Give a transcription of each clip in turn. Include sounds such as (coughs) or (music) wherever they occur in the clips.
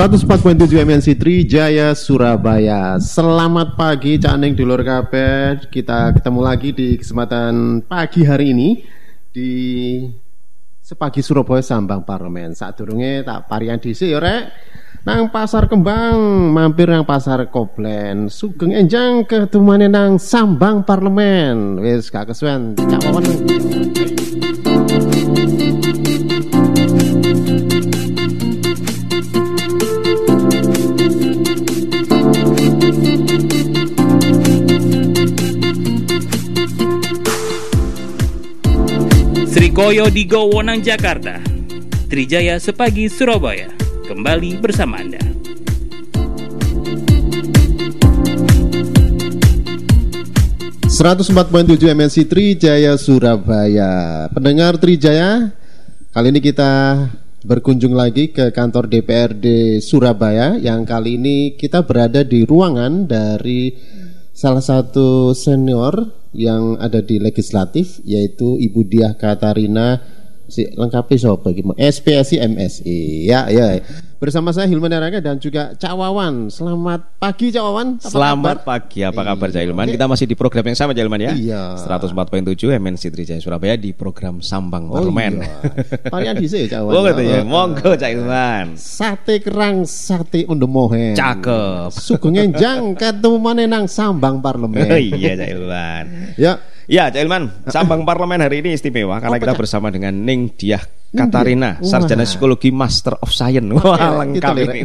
104.7 MNC Trijaya Surabaya. Selamat pagi Cak Ning dulur kabeh. Kita ketemu lagi di kesempatan pagi hari ini di Sepagi Surabaya Sambang Parlemen. Saat durunge tak parian dhisik ya rek. Nang pasar kembang, mampir nang pasar Koblen, sugeng enjang ketumane nang Sambang Parlemen. Wis gak kesuwen, cak wawan. Srikoyo di Gowonang Jakarta Trijaya Sepagi Surabaya Kembali bersama Anda tujuh MNC Trijaya Surabaya. Pendengar Trijaya, kali ini kita berkunjung lagi ke kantor DPRD Surabaya yang kali ini kita berada di ruangan dari salah satu senior yang ada di legislatif yaitu Ibu Diah Katarina si lengkapi siapa gimana SPSI MSI ya ya. Bersama saya Hilman Araga dan juga Cak Wawan. Selamat pagi Cak Wawan. Apa selamat kabar? pagi. Apa kabar Cak Hilman? Kita masih di program yang sama Cak Hilman ya? Iya. 104.7 MNC Trijaya Surabaya di program Sambang oh, Parlemen iya. Varian di sini Cak Wawan. Oh gitu ya. Monggo Cak Hilman. Sate kerang sate undemohen cakep. Sugeng enjang ketemu mana nang Sambang Parlemen. Oh, (laughs) iya Cak Hilman. Ya Ya, Cak Ilman, Sambang (laughs) Parlemen hari ini istimewa karena oh, kita bersama dengan Ning Diah Katarina, sarjana psikologi Master of Science. Wah, lengkap ini.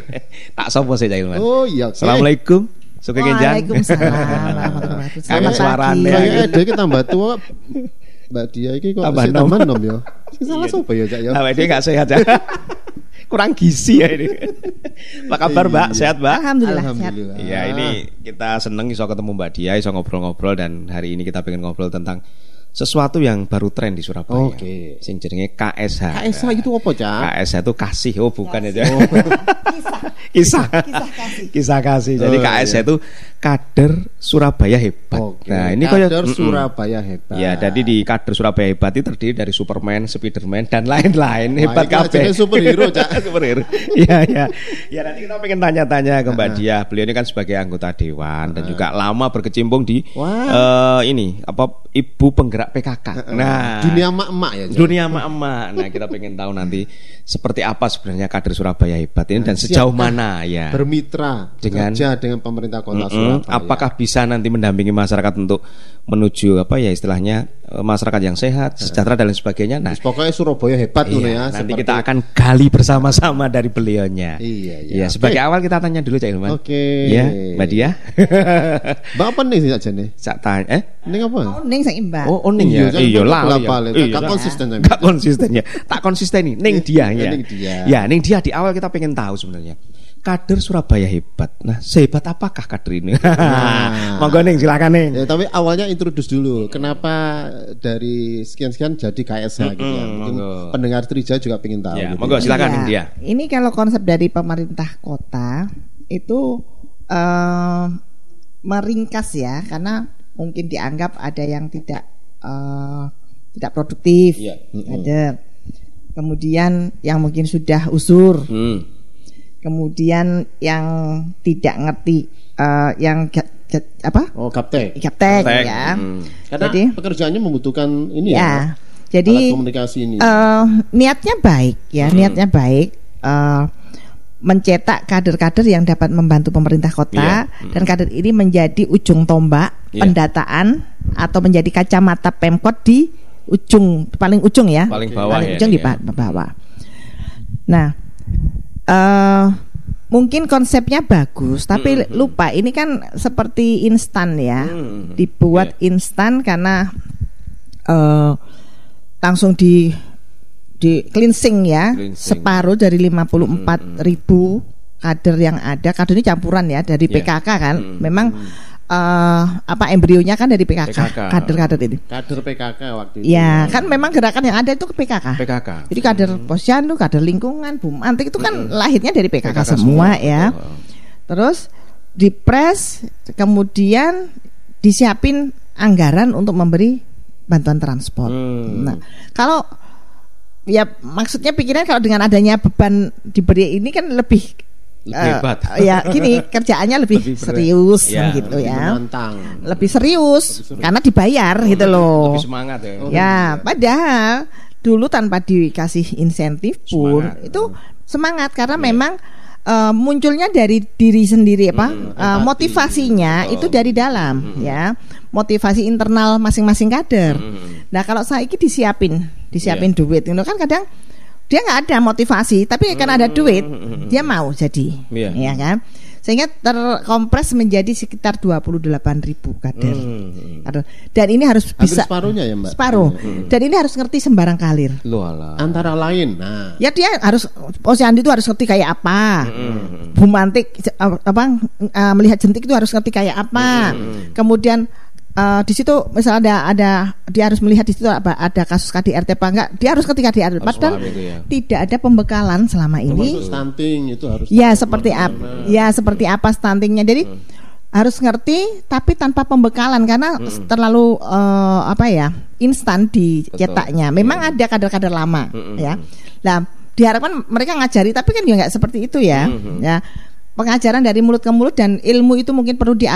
tak sopo sih Cak Ilman. Oh iya. Assalamualaikum. Suka Genjang. Waalaikumsalam. (laughs) Selamat suarane. Kayaknya ada kita tambah tua. Mbak Dia ini kok tambah nom. tambah nom ya. Salah sopo ya Cak ya. Nah, dia enggak sehat ya. (laughs) kurang gizi ya ini. (laughs) Apa kabar Mbak? Iya. Sehat Mbak? Alhamdulillah, Alhamdulillah. Iya ini kita seneng iso ketemu Mbak Dia, iso ngobrol-ngobrol dan hari ini kita pengen ngobrol tentang sesuatu yang baru tren di Surabaya. Oke. Okay. Sing jenenge KSH. KSH itu apa, Cak? KSH itu kasih, oh bukan ya. Oh. (laughs) kisah. Kisah. kasih. Kisah kasih. Jadi oh, KSH iya. itu kader Surabaya hebat. Okay. Nah, ini kader kaya, Surabaya hebat. Ya, jadi di kader Surabaya hebat itu terdiri dari Superman, Spiderman dan lain-lain. Hebat kabeh. superhero, Cak. (laughs) superhero. Iya, iya. Ya, nanti kita pengen tanya-tanya ke Mbak Dia. Beliau ini kan sebagai anggota dewan dan juga lama berkecimpung di wow. uh, eh, ini apa Ibu Penggerak PKK. Nah, dunia emak-emak ya. Dunia emak-emak. Nah, kita pengen tahu nanti seperti apa sebenarnya kader Surabaya hebat ini dan sejauh mana ya bermitra dengan dengan pemerintah kota mm -mm, Surabaya. Apakah bisa nanti mendampingi masyarakat untuk menuju apa ya istilahnya eh, masyarakat yang sehat, sejahtera dan lain sebagainya. Nah, pokoknya Surabaya hebat iya, ya. Nanti seperti... kita akan gali bersama-sama dari beliaunya. Iya, iya. Ya, sebagai okay. awal kita tanya dulu Cak Ilman. Oke. Okay. Ya, Mbak Dia. Mbak apa nih sih aja nih? Sak tanya eh? Ning apa? Oh, ning sak imbang. Oh, oh ning ya. Iya lah. Iya, konsisten. Gak konsisten ya. Tak konsisten nih. Ning dia (laughs) ya. Ning dia. Ya, ning dia di awal kita pengen tahu sebenarnya kader Surabaya hebat. Nah, sehebat apakah kader ini? (laughs) Nah. Monggo ning silakan ning. Ya, tapi awalnya introduce dulu. Kenapa dari sekian-sekian jadi KSH mm -hmm, gitu ya. Mungkin monggo. pendengar Trija juga pengen tahu. Ya, gitu. Monggo silakan ning dia. Ini kalau konsep dari pemerintah kota itu uh, meringkas ya karena mungkin dianggap ada yang tidak uh, tidak produktif. Ya. Mm -hmm. Ada kemudian yang mungkin sudah usur, hmm. kemudian yang tidak ngerti uh, yang apa? Oh, gaptek. Gaptek ya. Hmm. Karena Jadi pekerjaannya membutuhkan ini ya. ya Jadi komunikasi ini. Uh, niatnya baik ya, hmm. niatnya baik. Uh, mencetak kader-kader yang dapat membantu pemerintah kota yeah. hmm. dan kader ini menjadi ujung tombak yeah. pendataan atau menjadi kacamata Pemkot di ujung paling ujung ya paling bawah paling ya, ujung ya. di bawah nah uh, mungkin konsepnya bagus tapi hmm. lupa ini kan seperti instan ya hmm. dibuat yeah. instan karena uh, langsung di di cleansing ya cleansing. separuh dari 54 hmm. ribu kader yang ada kader ini campuran ya dari yeah. PKK kan hmm. memang hmm uh, apa embrionya kan dari PKK, kader-kader ini. Kader PKK waktu itu. Ya, kan memang gerakan yang ada itu ke PKK. PKK. Jadi kader hmm. posyandu, kader lingkungan, bum antik itu kan hmm. lahirnya dari PKK, PKK semua, semua ya. Oh. Terus dipres, kemudian disiapin anggaran untuk memberi bantuan transport. Hmm. Nah, kalau ya maksudnya pikiran kalau dengan adanya beban diberi ini kan lebih Lebih hebat. ya gini kerjaannya lebih, Lebih serius Ya, gitu Lebih ya. menantang. lebih serius karena dibayar gitu loh. Lebih semangat ya. ya padahal dulu tanpa dikasih insentif pun Semangat. itu semangat karena memang eh, munculnya dari diri sendiri apa eh, motivasinya itu dari dalam ya. Motivasi internal masing-masing kader. Nah kalau saya ini disiapin disiapin duit. Itu kan kadang dia nggak ada motivasi tapi karena ada duit dia mau jadi. Iya. ya kan? Sehingga terkompres menjadi sekitar 28 ribu kader. Hmm. Kader. dan ini harus Hampir bisa separuhnya ya mbak. separuh. Dan ini harus ngerti sembarang kalir. Lu alah. Antara lain, nah. Ya dia harus posyandu itu harus ngerti kayak apa. Bu Mantik eh, apa eh, melihat jentik itu harus ngerti kayak apa. Kemudian eh, di situ misalnya ada ada dia harus melihat di situ apa ada kasus KDRT apa enggak? Dia harus KDRT Harus padahal ya. tidak ada pembekalan selama termasuk ini stunting itu harus. ya seperti apa ya seperti apa stuntingnya. Jadi harus ngerti tapi tanpa pembekalan karena terlalu eh, apa ya instan dicetaknya memang ada kader-kader lama ya. Nah diharapkan mereka ngajari tapi kan juga nggak seperti itu ya ya. Pengajaran dari mulut ke mulut dan ilmu itu mungkin perlu di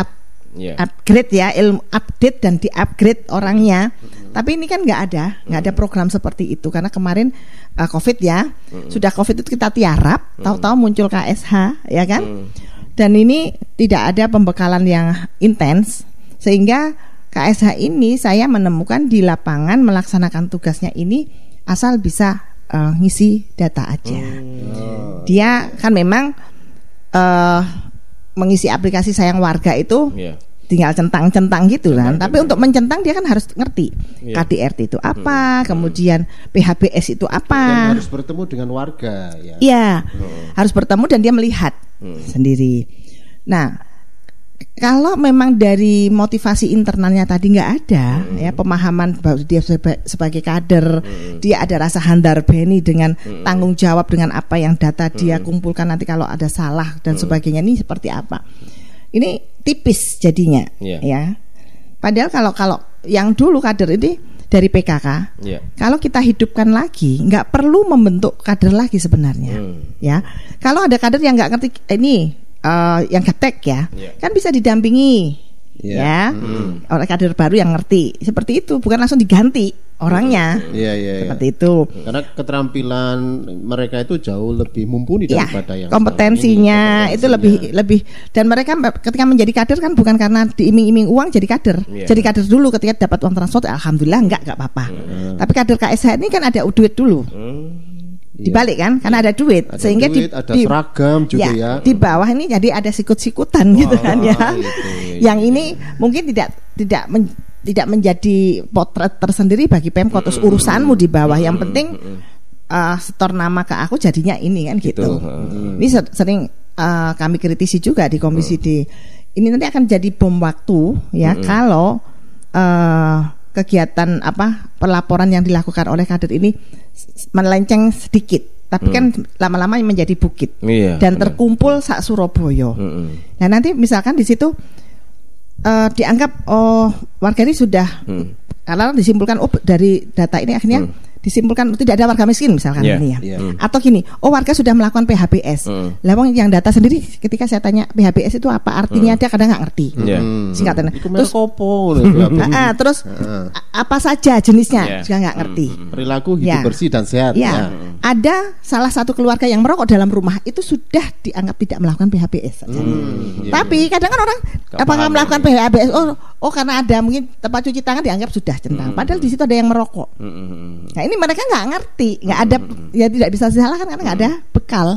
Iya. upgrade ya ilmu update dan di upgrade orangnya tapi ini kan nggak ada nggak ada program seperti itu. Karena kemarin uh, covid ya sudah covid itu kita tiarap tahu-tahu muncul KSH ya kan? Dan ini tidak ada pembekalan yang intens. Sehingga KSH ini saya menemukan di lapangan melaksanakan tugasnya ini asal bisa uh, ngisi data aja. Dia kan memang eh mengisi aplikasi sayang warga itu Iya. tinggal centang-centang gitu kan. Tapi untuk mencentang dia kan harus ngerti Iya. KDRT itu apa, kemudian PHBS itu Dan apa. harus bertemu dengan warga ya. Iya, harus bertemu dan dia melihat sendiri. Nah, kalau memang dari motivasi internalnya tadi nggak ada ya pemahaman bahwa dia seba- sebagai kader dia ada rasa handar beni dengan tanggung jawab dengan apa yang data dia kumpulkan nanti kalau ada salah dan sebagainya ini seperti apa ini tipis jadinya Iya. ya padahal kalau kalau yang dulu kader ini dari PKK Iya. kalau kita hidupkan lagi, nggak perlu membentuk kader lagi sebenarnya, Hmm. ya. Kalau ada kader yang nggak ngerti eh, ini, eh, yang gaptek ya, Iya. kan bisa didampingi, Iya. ya, oleh kader baru yang ngerti. Seperti itu, bukan langsung diganti orangnya, Iya iya. iya. seperti itu. Karena keterampilan mereka itu jauh lebih mumpuni Ya, daripada yang kompetensinya ini, itu lebih lebih dan mereka ketika menjadi kader kan bukan karena diiming-iming uang jadi kader. Iya. Jadi kader dulu ketika dapat uang transport alhamdulillah enggak enggak apa-apa. Tapi kader KSH ini kan ada duit dulu. Dibalik kan karena ada duit Iya. Ada sehingga duit, ada seragam juga ya. Di bawah ini jadi ada sikut-sikutan gitu kan ya. gitu, iya, (laughs) Yang ini mungkin tidak tidak men- tidak menjadi potret tersendiri bagi Pemkot terus urusanmu di bawah. Yang penting uh, setor nama ke aku jadinya ini kan gitu. Ini se- sering uh, kami kritisi juga di Komisi D. Ini nanti akan jadi bom waktu ya kalau uh, kegiatan apa pelaporan yang dilakukan oleh kader ini melenceng sedikit, tapi kan lama-lama menjadi bukit Iya. dan terkumpul sak Surabaya. Mm-mm. Nah nanti misalkan di situ eh, dianggap oh warga ini sudah karena disimpulkan oh dari data ini akhirnya disimpulkan tidak ada warga miskin misalkan Iya, ini ya. iya. Atau gini, oh warga sudah melakukan PHBS. Hmm. Lah wong yang data sendiri ketika saya tanya PHBS itu apa artinya dia kadang nggak ngerti. Hmm. Singkatannya. Iku Terus merek opo ngono itu apa? Ah, ah, terus a- apa saja jenisnya Iya. juga nggak ngerti. Perilaku hidup Ya. bersih dan sehat Ya, ada salah satu keluarga yang merokok dalam rumah itu sudah dianggap tidak melakukan PHBS saja. iya, Tapi kadang kan orang Gak apa nggak melakukan PHBS? Oh, oh karena ada mungkin tempat cuci tangan dianggap sudah centang. Padahal di situ ada yang merokok. Mm-mm. Nah ini mereka nggak ngerti, nggak ada ya tidak bisa disalahkan karena nggak ada bekal,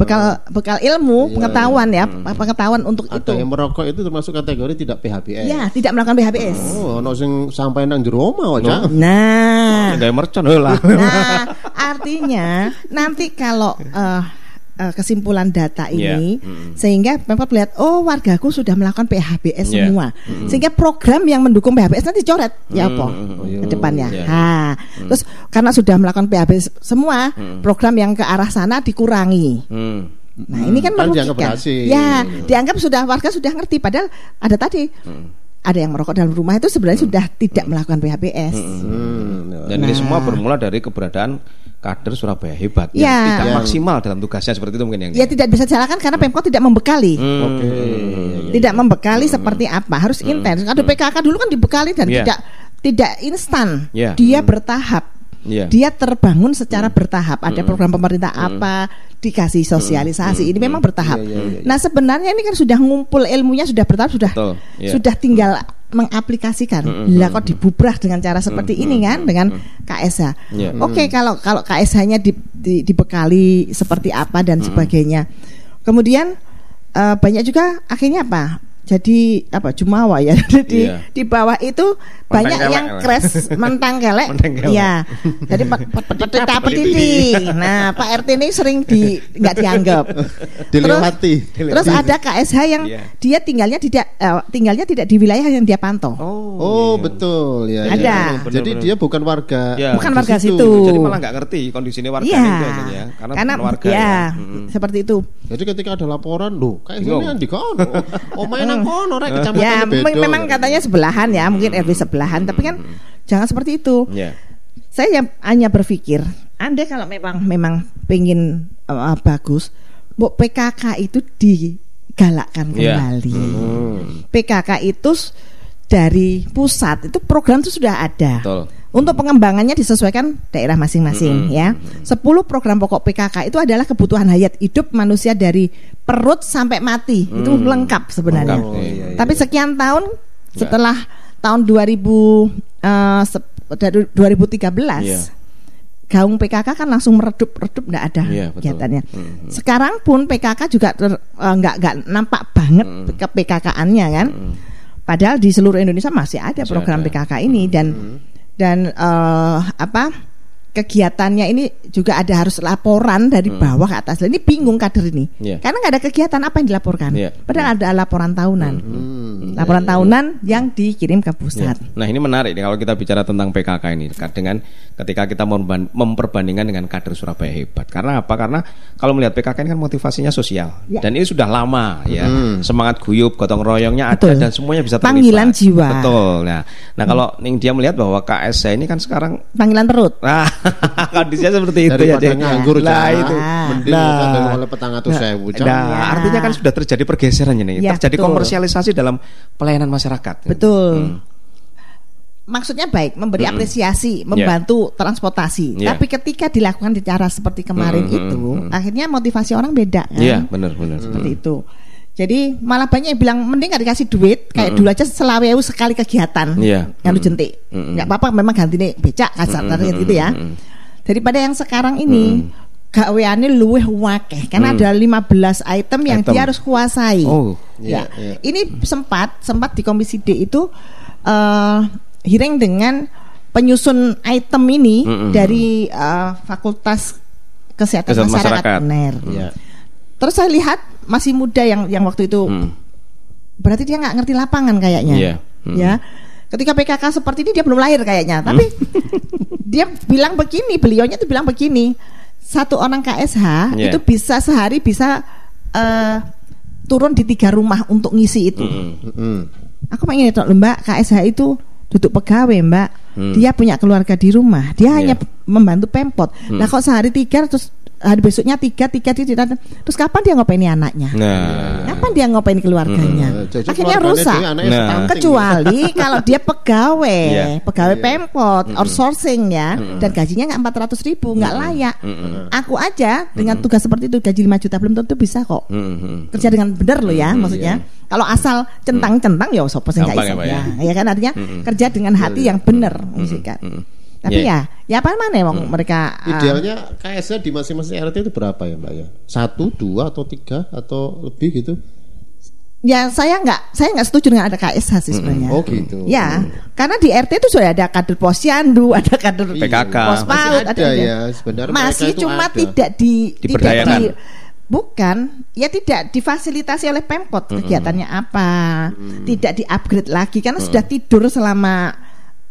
bekal bekal ilmu, pengetahuan ya, pengetahuan untuk Ada itu. yang merokok itu termasuk kategori tidak PHBS. Ya tidak melakukan PHBS. Oh, ono sing sampai nang jero omah aja. Nah, mercon heh lah. Nah, artinya nanti kalau eh, eh, kesimpulan data ini Iya. sehingga Pemkot melihat oh wargaku sudah melakukan PHBS Iya. semua. Sehingga program yang mendukung PHBS nanti coret ya apa ke depannya. Iya. Nah, terus karena sudah melakukan PHBS semua, program yang ke arah sana dikurangi. Hmm. Nah, ini kan Kan dianggap merugikan. Ya, dianggap sudah warga sudah ngerti padahal ada tadi ada yang merokok dalam rumah itu sebenarnya sudah tidak melakukan PHBS. Hmm, Dan ini Nah. semua bermula dari keberadaan kader Surabaya hebat yang Ya. tidak Yang- maksimal dalam tugasnya seperti itu mungkin yang Ya tidak bisa disalahkan karena Pemkot tidak membekali. Hmm. Oke. Tidak membekali seperti apa, harus intens. Ada PKK dulu kan dibekali dan Iya. tidak tidak instan. Iya. Dia bertahap. Iya. Dia terbangun secara bertahap. Ada program pemerintah apa, dikasih sosialisasi. Ini memang bertahap. Iya, iya, iya. Nah, sebenarnya ini kan sudah ngumpul ilmunya sudah bertahap, sudah Betul, iya. sudah tinggal mengaplikasikan. Lah kok dibubrah dengan cara seperti ini kan dengan KSH. Iya. Oke, kalau kalau KSH-nya di- di- dibekali seperti apa dan sebagainya. Kemudian eh, banyak juga akhirnya apa? Jadi apa Jumawa ya (laughs) di Iya. di bawah itu banyak kelek, yang crash (laughs) mentang kelek. Mentang kelek. Iya. Jadi pe- pe- pe- petita petiti. Nah, Pak RT ini sering di nggak dianggap. (laughs) Dilewati. Terus ada KSH yang Iya. dia tinggalnya tidak eh, tinggalnya tidak di wilayah yang dia pantau. Oh, betul ya. Ada. ya. Benar, Jadi benar. dia bukan warga. Ya. Bukan warga situ. Jadi malah nggak ngerti kondisinya warga Iya. itu akhirnya karena, bukan warga ya, ya. Mm-mm. seperti itu. Jadi ketika ada laporan, loh, kayak Yo. ini yang di kono. Oh, main nang kono rek kecamatan Ya, bedo. memang katanya sebelahan ya, mungkin RW sebelahan, tapi kan jangan seperti itu. Ya. Saya yang- hanya berpikir, andai kalau memang memang pengen eh, bagus, bu PKK itu digalakkan Iya. kembali. Hmm. PKK itu dari pusat itu program itu sudah ada. Betul. Untuk pengembangannya disesuaikan daerah masing-masing ya. 10 program pokok PKK itu adalah kebutuhan hayat hidup manusia dari perut sampai mati. Itu lengkap sebenarnya. Lengkap, iya, iya, Tapi sekian tahun setelah tahun 2000 eh, sep- dari 2013 Iya. gaung PKK kan langsung meredup-redup nggak ada Iya, kegiatannya. Mhm. Sekarang pun PKK juga ter- eh, nggak nggak nampak banget Hmm. ke PKK-annya kan. Padahal di seluruh Indonesia masih ada Masih program ada. Hmm. PKK ini dan dan eh, apa kegiatannya ini juga ada harus laporan dari bawah ke atas. Lah, Ini bingung kader ini Hmm. Iya. karena nggak ada kegiatan apa yang dilaporkan. Iya. Padahal ada laporan tahunan, Hmm. laporan tahunan yang dikirim ke Ya. pusat. Nah ini menarik nih kalau kita bicara tentang PKK ini dengan ketika kita memperbandingkan dengan kader Surabaya hebat. Karena apa? Karena kalau melihat PKK ini kan motivasinya sosial Ya. dan ini sudah lama ya Hmm. semangat guyup gotong royongnya ada Betul. dan semuanya bisa terlibat. Panggilan jiwa. Hmm. Betul. Nah, nah kalau yang dia melihat bahwa KSC ini kan sekarang Panggilan perut. Nah, (laughs) kondisinya seperti itu ya. Daripada Cek. nganggur Nah, Cak. itu. Mending Nah. nah, oleh petang atau sewu Cak. Nah, Ya. artinya kan sudah terjadi pergeseran ini, Ya, terjadi betul. komersialisasi dalam pelayanan masyarakat. Betul. Hmm. Maksudnya baik, memberi Mm-mm. apresiasi, Ya. membantu transportasi. Ya. Tapi ketika dilakukan di cara seperti kemarin Mm-mm, itu, mm-mm. akhirnya motivasi orang beda kan. Iya, benar benar. Seperti itu. Jadi malah banyak yang bilang mending gak dikasih duit, kayak dulu aja selawewu sekali kegiatan. Iya. Yang lu jentik. Mm-mm. Nggak apa-apa memang ganti nih becak kasar Mm-mm, gitu ya. mm-mm. Daripada yang sekarang ini gaweane luweh wakeh karena Mm. ada 15 item yang Item. dia harus kuasai. Oh, Ya, iya, iya. ini sempat sempat di Komisi D itu eh hearing dengan penyusun item ini Mm-mm. dari eh, Fakultas Kesehatan, Kesehatan Masyarakat, Masyarakat. UNER. Iya. Terus saya lihat masih muda yang yang waktu itu Hmm. berarti dia nggak ngerti lapangan kayaknya. Iya. Hmm. Ya. Ketika PKK seperti ini dia belum lahir kayaknya, tapi (laughs) dia bilang begini, beliaunya tuh bilang begini, satu orang KSH Iya. itu bisa sehari bisa eh, turun di tiga rumah untuk ngisi itu. Mm-mm. Mm-mm. Aku pengen itu Mbak, KSH itu duduk pegawai Mbak, Hmm. dia punya keluarga di rumah, dia Iya. hanya membantu pemkot. Hmm. Nah kok sehari tiga terus hari besoknya tiga tiga tiga, tiga, terus kapan dia ngopaini anaknya? Nah, Kapan dia ngopaini keluarganya? Jadi Akhirnya keluarganya rusak. Nah. Kecuali (laughs) kalau dia pegawai, Iya. pegawai Iya. pemkot, outsourcing ya, dan gajinya nggak empat ratus ribu, nggak layak. Mm-mm. Aku aja dengan tugas seperti itu gaji 5 juta belum tentu bisa kok. Mm-mm. Kerja dengan benar loh ya, maksudnya. Kalau asal centang-centang ya sopo sing ya, ya. ya? Ya kan artinya Mm-mm. kerja dengan hati yang benar musikat. mm-mm. Tapi Yeah. ya, ya apa mana wong mereka ah, Idealnya KSnya di masing-masing RT itu berapa ya Mbak ya? Satu, dua, atau tiga, atau lebih gitu? ya saya nggak saya nggak setuju dengan ada KSH sih sebenarnya. Oh gitu. Ya, karena di RT itu sudah ada kader posyandu, (laughs) ada kader Iya. PKK. pos Masih PAUD, ada ya, sebenarnya Masih cuma ada. tidak di tidak di- bukan, ya tidak difasilitasi oleh Pemkot kegiatannya apa, tidak di-upgrade lagi karena sudah tidur selama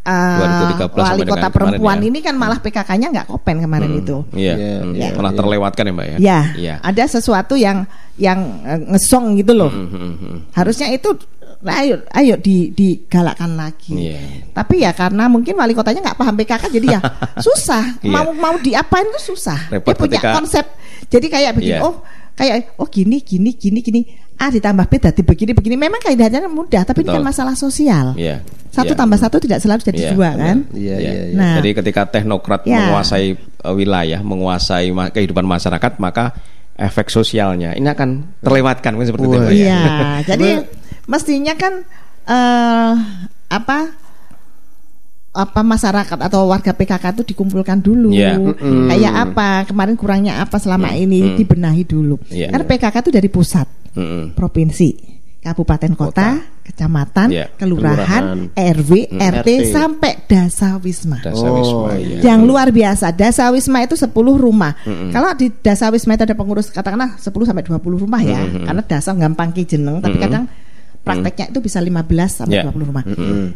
uh, 2013 wali kota perempuan ya. ini kan malah PKK-nya nggak kopen kemarin itu. Iya, Iya, mm, iya, malah iya. terlewatkan ya, Mbak ya. Ya, Iya. ada sesuatu yang yang eh, ngesong gitu loh. Mm, mm, mm. Harusnya itu Nah, ayo ayo di digalakkan lagi. Iya. Tapi ya karena mungkin wali kotanya nggak paham PKK jadi ya (laughs) susah. Iya. Mau mau diapain itu susah. Repot Dia punya ketika- konsep. Jadi kayak begini, Iya. oh kayak oh gini gini gini gini A ditambah B jadi begini begini. Memang kaidahnya mudah, tapi ini Betul. kan masalah sosial. Iya. Satu Iya. tambah satu tidak selalu jadi Iya, dua benar. kan. Iya, Ya. iya, iya. Nah. Jadi ketika teknokrat Ya. menguasai uh, wilayah, menguasai ma- kehidupan masyarakat, maka efek sosialnya ini akan terlewatkan kan seperti itu. Ya. Iya, (laughs) jadi mestinya kan eh apa apa masyarakat atau warga PKK itu dikumpulkan dulu. Iya. Kayak apa, kemarin kurangnya apa selama ini dibenahi dulu. Iya. Karena PKK itu dari pusat, Mm-mm. provinsi, kabupaten kota, kecamatan, Iya. kelurahan, RW, RT, RT. sampai dasa wisma. Dasar Oh, wisma, iya. Yang luar biasa, Dasa Wisma itu 10 rumah. Kalau di Dasa Wisma itu ada pengurus katakanlah 10 sampai 20 rumah ya. Karena Dasa gampang ki jeneng, tapi kadang prakteknya itu bisa 15 sampai Ya. 20 rumah.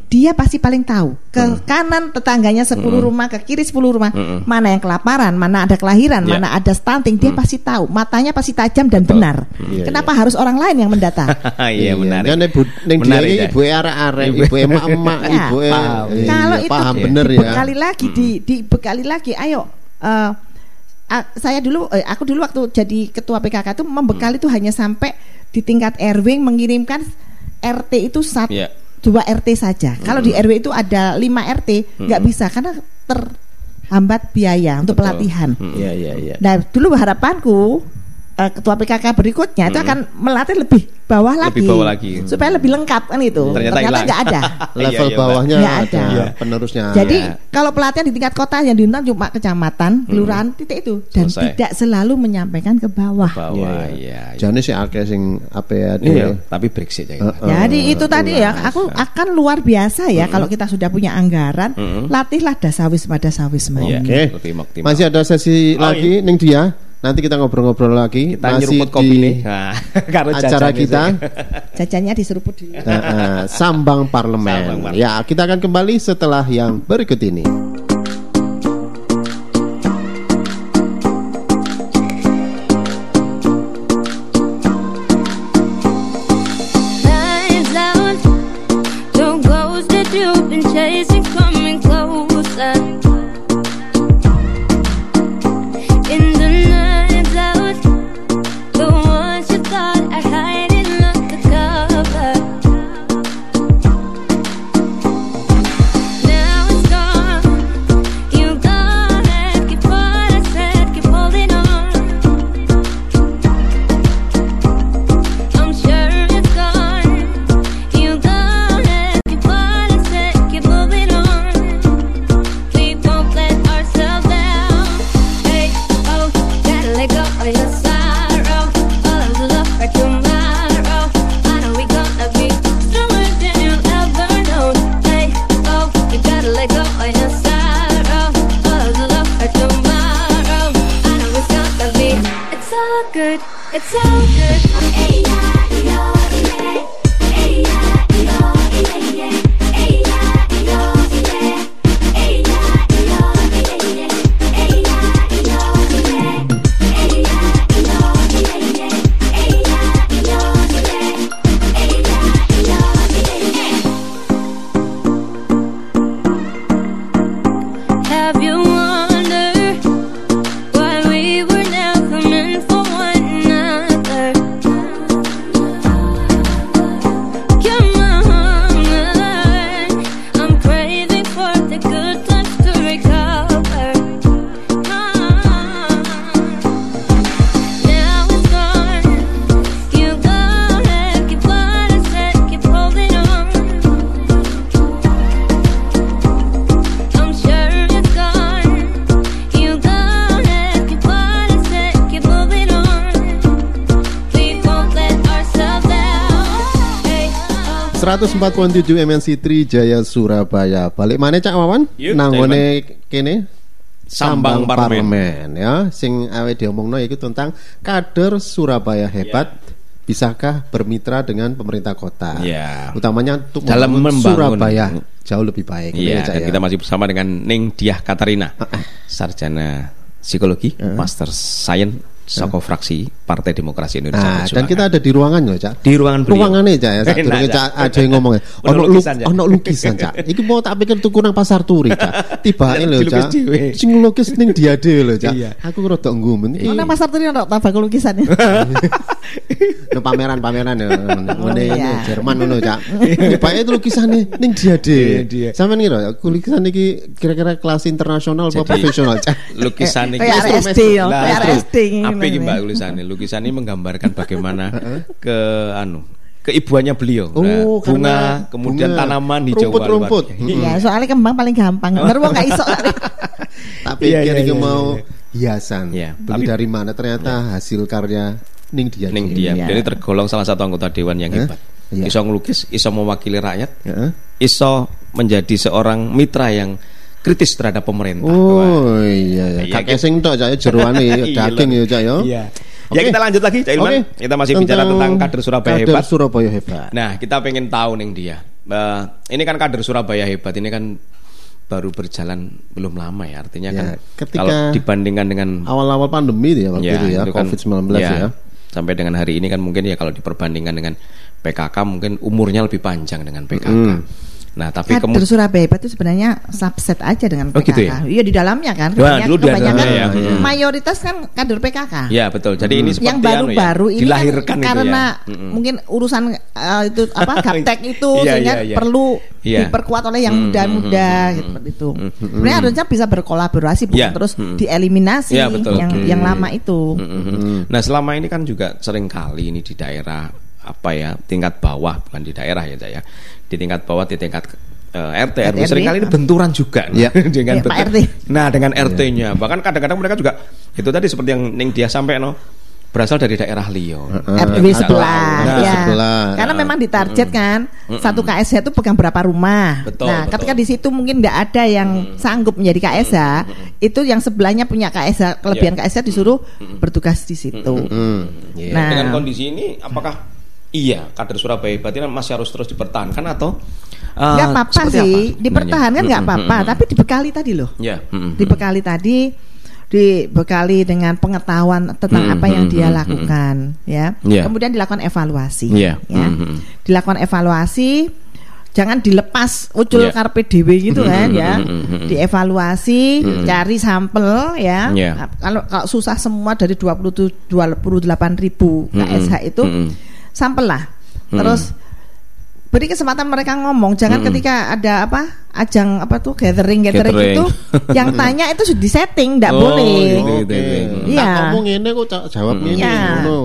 Dia pasti paling tahu ke kanan tetangganya 10 rumah, ke kiri 10 rumah, mana yang kelaparan, mana ada kelahiran, Ya. mana ada stunting, dia pasti tahu. Matanya pasti tajam dan benar. Iya, Kenapa harus orang lain yang mendata? (laughs) Iya menarik. Kan ibu ning dia ibu arek-arek, ibu emak-emak, Ya, ibu paham. iya, Kalau itu paham di- bener ya. dibekali lagi, di, dibekali lagi. Ayo, eh, a- saya dulu, eh, aku dulu waktu jadi ketua PKK itu membekali itu hanya sampai di tingkat RW mengirimkan RT itu satu, Iya. dua RT saja. Kalau di RW itu ada lima RT, nggak bisa karena terhambat biaya untuk pelatihan. Iya, iya, iya. Nah, dulu harapanku eh, ketua PKK berikutnya itu akan melatih lebih bawah lagi, Lebih bawah lagi. supaya lebih lengkap kan itu. Ternyata hilang. nggak ada. (laughs) Level Iya, iya, bawahnya Nggak ada, ada. penerusnya. Jadi Ya. kalau pelatihan di tingkat kota yang diundang cuma kecamatan, kelurahan, titik itu dan Selesai. tidak selalu menyampaikan ke bawah. Bawah, iya. Jane sih akeh sing apa ya Iya, tapi Brexit ya. Heeh. Jadi itu tadi ya, aku akan luar biasa ya kalau kita sudah punya anggaran, latihlah dasawisma dasawisma. Iya, Oke. optimal. Masih ada sesi Oh, lagi ning dia. Nanti kita ngobrol-ngobrol lagi. kita Masih nyeruput kopi di nih. Nah, (laughs) acara kita. Jajannya diseruput dulu. Eh, eh, Sambang Parlemen. Sambang Parlemen. Ya, kita akan kembali setelah yang berikut ini. 104.7 MNC Trijaya Surabaya. Balik mana Cak Wawan? Yuk, Nanggone kene Sambang Parlemen. ya. Sing awe diomongno itu tentang kader Surabaya hebat. Bisakah bermitra dengan pemerintah kota? Ya. Utamanya untuk Dalam membangun. Surabaya jauh lebih baik. Iya, dan ya. kita masih bersama dengan Ning Diah Katarina, sarjana psikologi, master science Sako fraksi Partai Demokrasi Indonesia Nah, dan kita ada di ruangannya, Cak. Di ruangan beliau. Ruangannya, Cak. Ya. (laughs) Enak, durunge, Cak. Cak, ada yang ngomong, Ono ono lu- lukisan, Cak. ono lukisan, Cak. Iki mau tak pikir tuku nang pasar turi, Cak. (laughs) Tibake lho, Cak. Sing ngelukis ning dia dhewe lho, Cak. Iya. Aku rada nggumen. Iki Mana pasar turi ono tabak lukisannya. no (laughs) pameran-pameran ya. Ngene iya. ini Jerman ngono, Cak. Tibake itu lukisane ning dia Iya, dhewe. dia. Sampeyan ngira lukisan iki kira-kira kelas internasional apa profesional, Cak? lukisan ini Kayak RSD ya, Lah, kayak RSD apa iki Mbak lukisannya? Lukisan ini menggambarkan (laughs) bagaimana ke anu keibuannya beliau. Oh, Nah, bunga, karena kemudian bunga. tanaman hijau Rumput-rumput. Iya, soalnya kembang paling gampang. Bener wong gak iso. (laughs) Tak Iya, pikir iya, iki iya, mau iya. hiasan. Iya, Beli tapi- dari mana? Ternyata hasil karya ning dia. Ning dhewe. dia, Iya. jadi tergolong salah satu anggota dewan yang hebat. Iya. Iso ngelukis, iso mewakili rakyat, Heeh. iso menjadi seorang mitra yang kritis terhadap pemerintah. Wah. Oh iya ya. Iya, Kakek gitu. sing tok Cak ya, jeroane (laughs) ya, Iya, daging ya Cak ya. Iya. Ya kita lanjut lagi Cak Ilman. Oke. Kita masih bicara tentang kader Surabaya kader hebat. Surabaya hebat. Nah, kita pengen tahu nih dia. Eh, ini kan kader Surabaya hebat ini kan baru berjalan belum lama ya. Artinya Ya, kan ketika- kalau dibandingkan dengan Awal-awal pandemi ya waktu itu ya, itu kan, COVID-19 ya. Sampai dengan hari ini kan mungkin ya kalau diperbandingkan dengan PKK mungkin umurnya lebih panjang dengan PKK. Mm. Nah, tapi Kader kemudian Surabaya itu sebenarnya subset aja dengan Oh, PKK. gitu ya? Iya di dalamnya kan. Kebanyak- dulu di dalamnya ya. Hmm. mayoritas kan kader PKK. Ya betul. Jadi ini seperti yang anu ya, baru-baru ini dilahirkan kan karena ya. Mm-mm. mungkin urusan eh, itu apa (laughs) gaptek itu Iya, sehingga iya, iya. perlu Iya. diperkuat oleh yang Mm, muda-muda mm, gitu seperti itu. mm, mm, Sebenarnya harusnya bisa berkolaborasi bukan Iya, terus mm. dieliminasi Iya, betul. yang Oke. yang lama itu. Mm-mm. Nah selama ini kan juga sering kali ini di daerah apa ya tingkat bawah bukan di daerah ya Cak, ya di tingkat bawah di tingkat eh, RT RW RT. sering kali ini benturan juga Iya. (laughs) dengan Iya, bentuk- RT. Nah dengan RT-nya bahkan kadang-kadang mereka juga itu tadi seperti yang Ning dia sampai no berasal dari daerah Lio. Heeh. RW Atau- sebelah, Nah, ya. sebelah. Karena memang ditarget kan satu KSH itu pegang berapa rumah. Betul, nah, betul. ketika di situ mungkin nggak ada yang sanggup menjadi KSH, itu yang sebelahnya punya KSH kelebihan Iya. KSH disuruh bertugas di situ. Iya. Nah. Dengan kondisi ini apakah iya kader Surabaya berarti masih harus terus dipertahankan atau eh, nggak apa-apa seperti sih, apa dipertahankan sebenarnya? nggak apa-apa, Mm-mm. tapi dibekali tadi loh. Ya. mm-mm. Dibekali tadi dibekali dengan pengetahuan tentang Hmm, apa yang hmm, dia hmm, lakukan ya. Iya. Kemudian dilakukan evaluasi Iya, ya. hmm, hmm. Dilakukan evaluasi jangan dilepas ucul Iya. karpe dewe gitu kan Hmm, ya. hmm, hmm, hmm. Dievaluasi, cari sampel ya. Iya. Nah, Kalau kalau susah semua dari 27 28 ribu Hmm, KSH itu hmm. Sampel lah. Hmm. Terus beri kesempatan mereka ngomong jangan ketika ada apa ajang apa tuh gathering gathering, Gathering. itu (laughs) yang tanya itu sudah disetting tidak Oh, boleh gitu, gitu, Oke. gitu. Iya. Tak ngomong ngene kok Cak, jawab ngene Iya. ngono.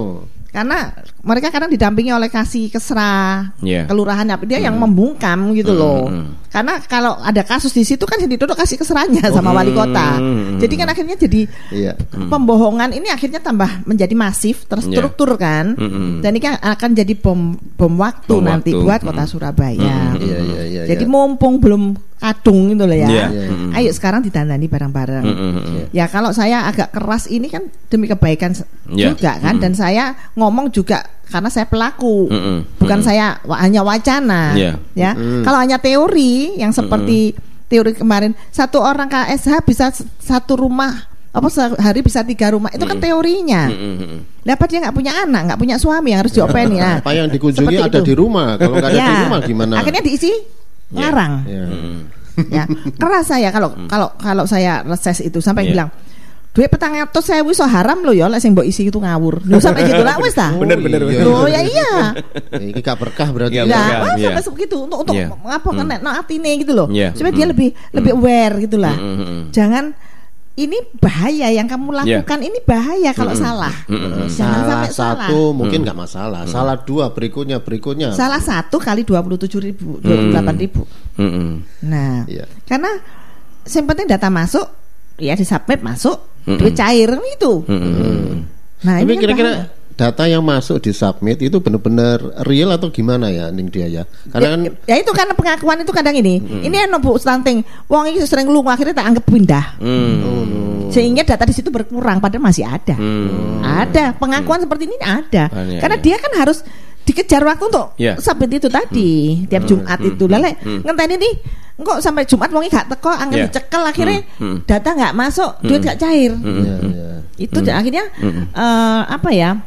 karena mereka kadang didampingi oleh kasih kesra Iya. kelurahan apa dia yang membungkam gitu loh hmm. Karena kalau ada kasus di situ kan yang dituduh kasih kesranya sama wali kota hmm, jadi kan akhirnya jadi Iya. pembohongan ini akhirnya tambah menjadi masif terstruktur kan Mm-mm. dan ini kan akan jadi bom bom waktu Bom nanti waktu. buat kota. Surabaya Iya iya iya. jadi iya. mumpung belum kadung gitu loh ya. Iya. Mm-mm. ayo sekarang ditandani bareng-bareng Mm-mm. Ya kalau saya agak keras ini kan demi kebaikan Ya. juga kan dan saya ngomong juga karena saya pelaku Mm-mm. bukan Mm-mm. saya wa- hanya wacana Ya. ya kalau hanya teori yang seperti teori kemarin satu orang KSH bisa satu rumah apa sehari bisa tiga rumah itu kan teorinya Mm-mm. Dapat dia nggak punya anak nggak punya suami yang harus diopeni nah (laughs) Apa yang dikunjungi seperti ada itu. di rumah. Kalau nggak ada Ya. di rumah gimana? akhirnya diisi ngarang Ya. Mm-mm. ya keras saya kalau kalau kalau saya reses itu sampai Iya. bilang duit petang atus saya wis haram lo ya lek sing mbok isi itu ngawur lho sampai gitu lah wis ta (laughs) Bener, bener, iya. Loh ya iya Ya, Ini gak berkah berarti. Iya, ya. Nah, wah, iya. sampai sebegitu untuk untuk Iya. ngapa kena no atine gitu loh. Iya. Supaya dia Mm. lebih lebih aware gitu lah. Mm, mm, mm. Jangan ini bahaya yang kamu Iya. lakukan ini bahaya kalau salah. Mm, mm, mm. Jangan Salah sampai satu salah. mungkin nggak masalah. Salah dua berikutnya berikutnya. Salah satu kali dua puluh tujuh ribu, dua puluh delapan ribu. Nah, Iya. karena yang penting data masuk, ya di submit Mm-mm. duit cair kan itu. Mm-mm. Nah, Tapi kan kira-kira data yang masuk di submit itu benar-benar real atau gimana ya Ning dia ya? Karena kan ya, ya itu kan pengakuan itu kadang ini. Ini anu Bu stunting. Wong ini sering lunga akhirnya tak anggap pindah. Mm. oh, no. Sehingga data di situ berkurang padahal masih ada. Mm. Ada pengakuan seperti ini ada. Banyak, Karena ya. dia kan harus dikejar waktu untuk Iya. sabit itu tadi tiap Jumat itu lele ngenteni nih kok sampai Jumat wongi gak teko angin Iya. dicekel akhirnya Hmm. data nggak masuk duit gak cair Iya, iya. itu akhirnya eh, apa ya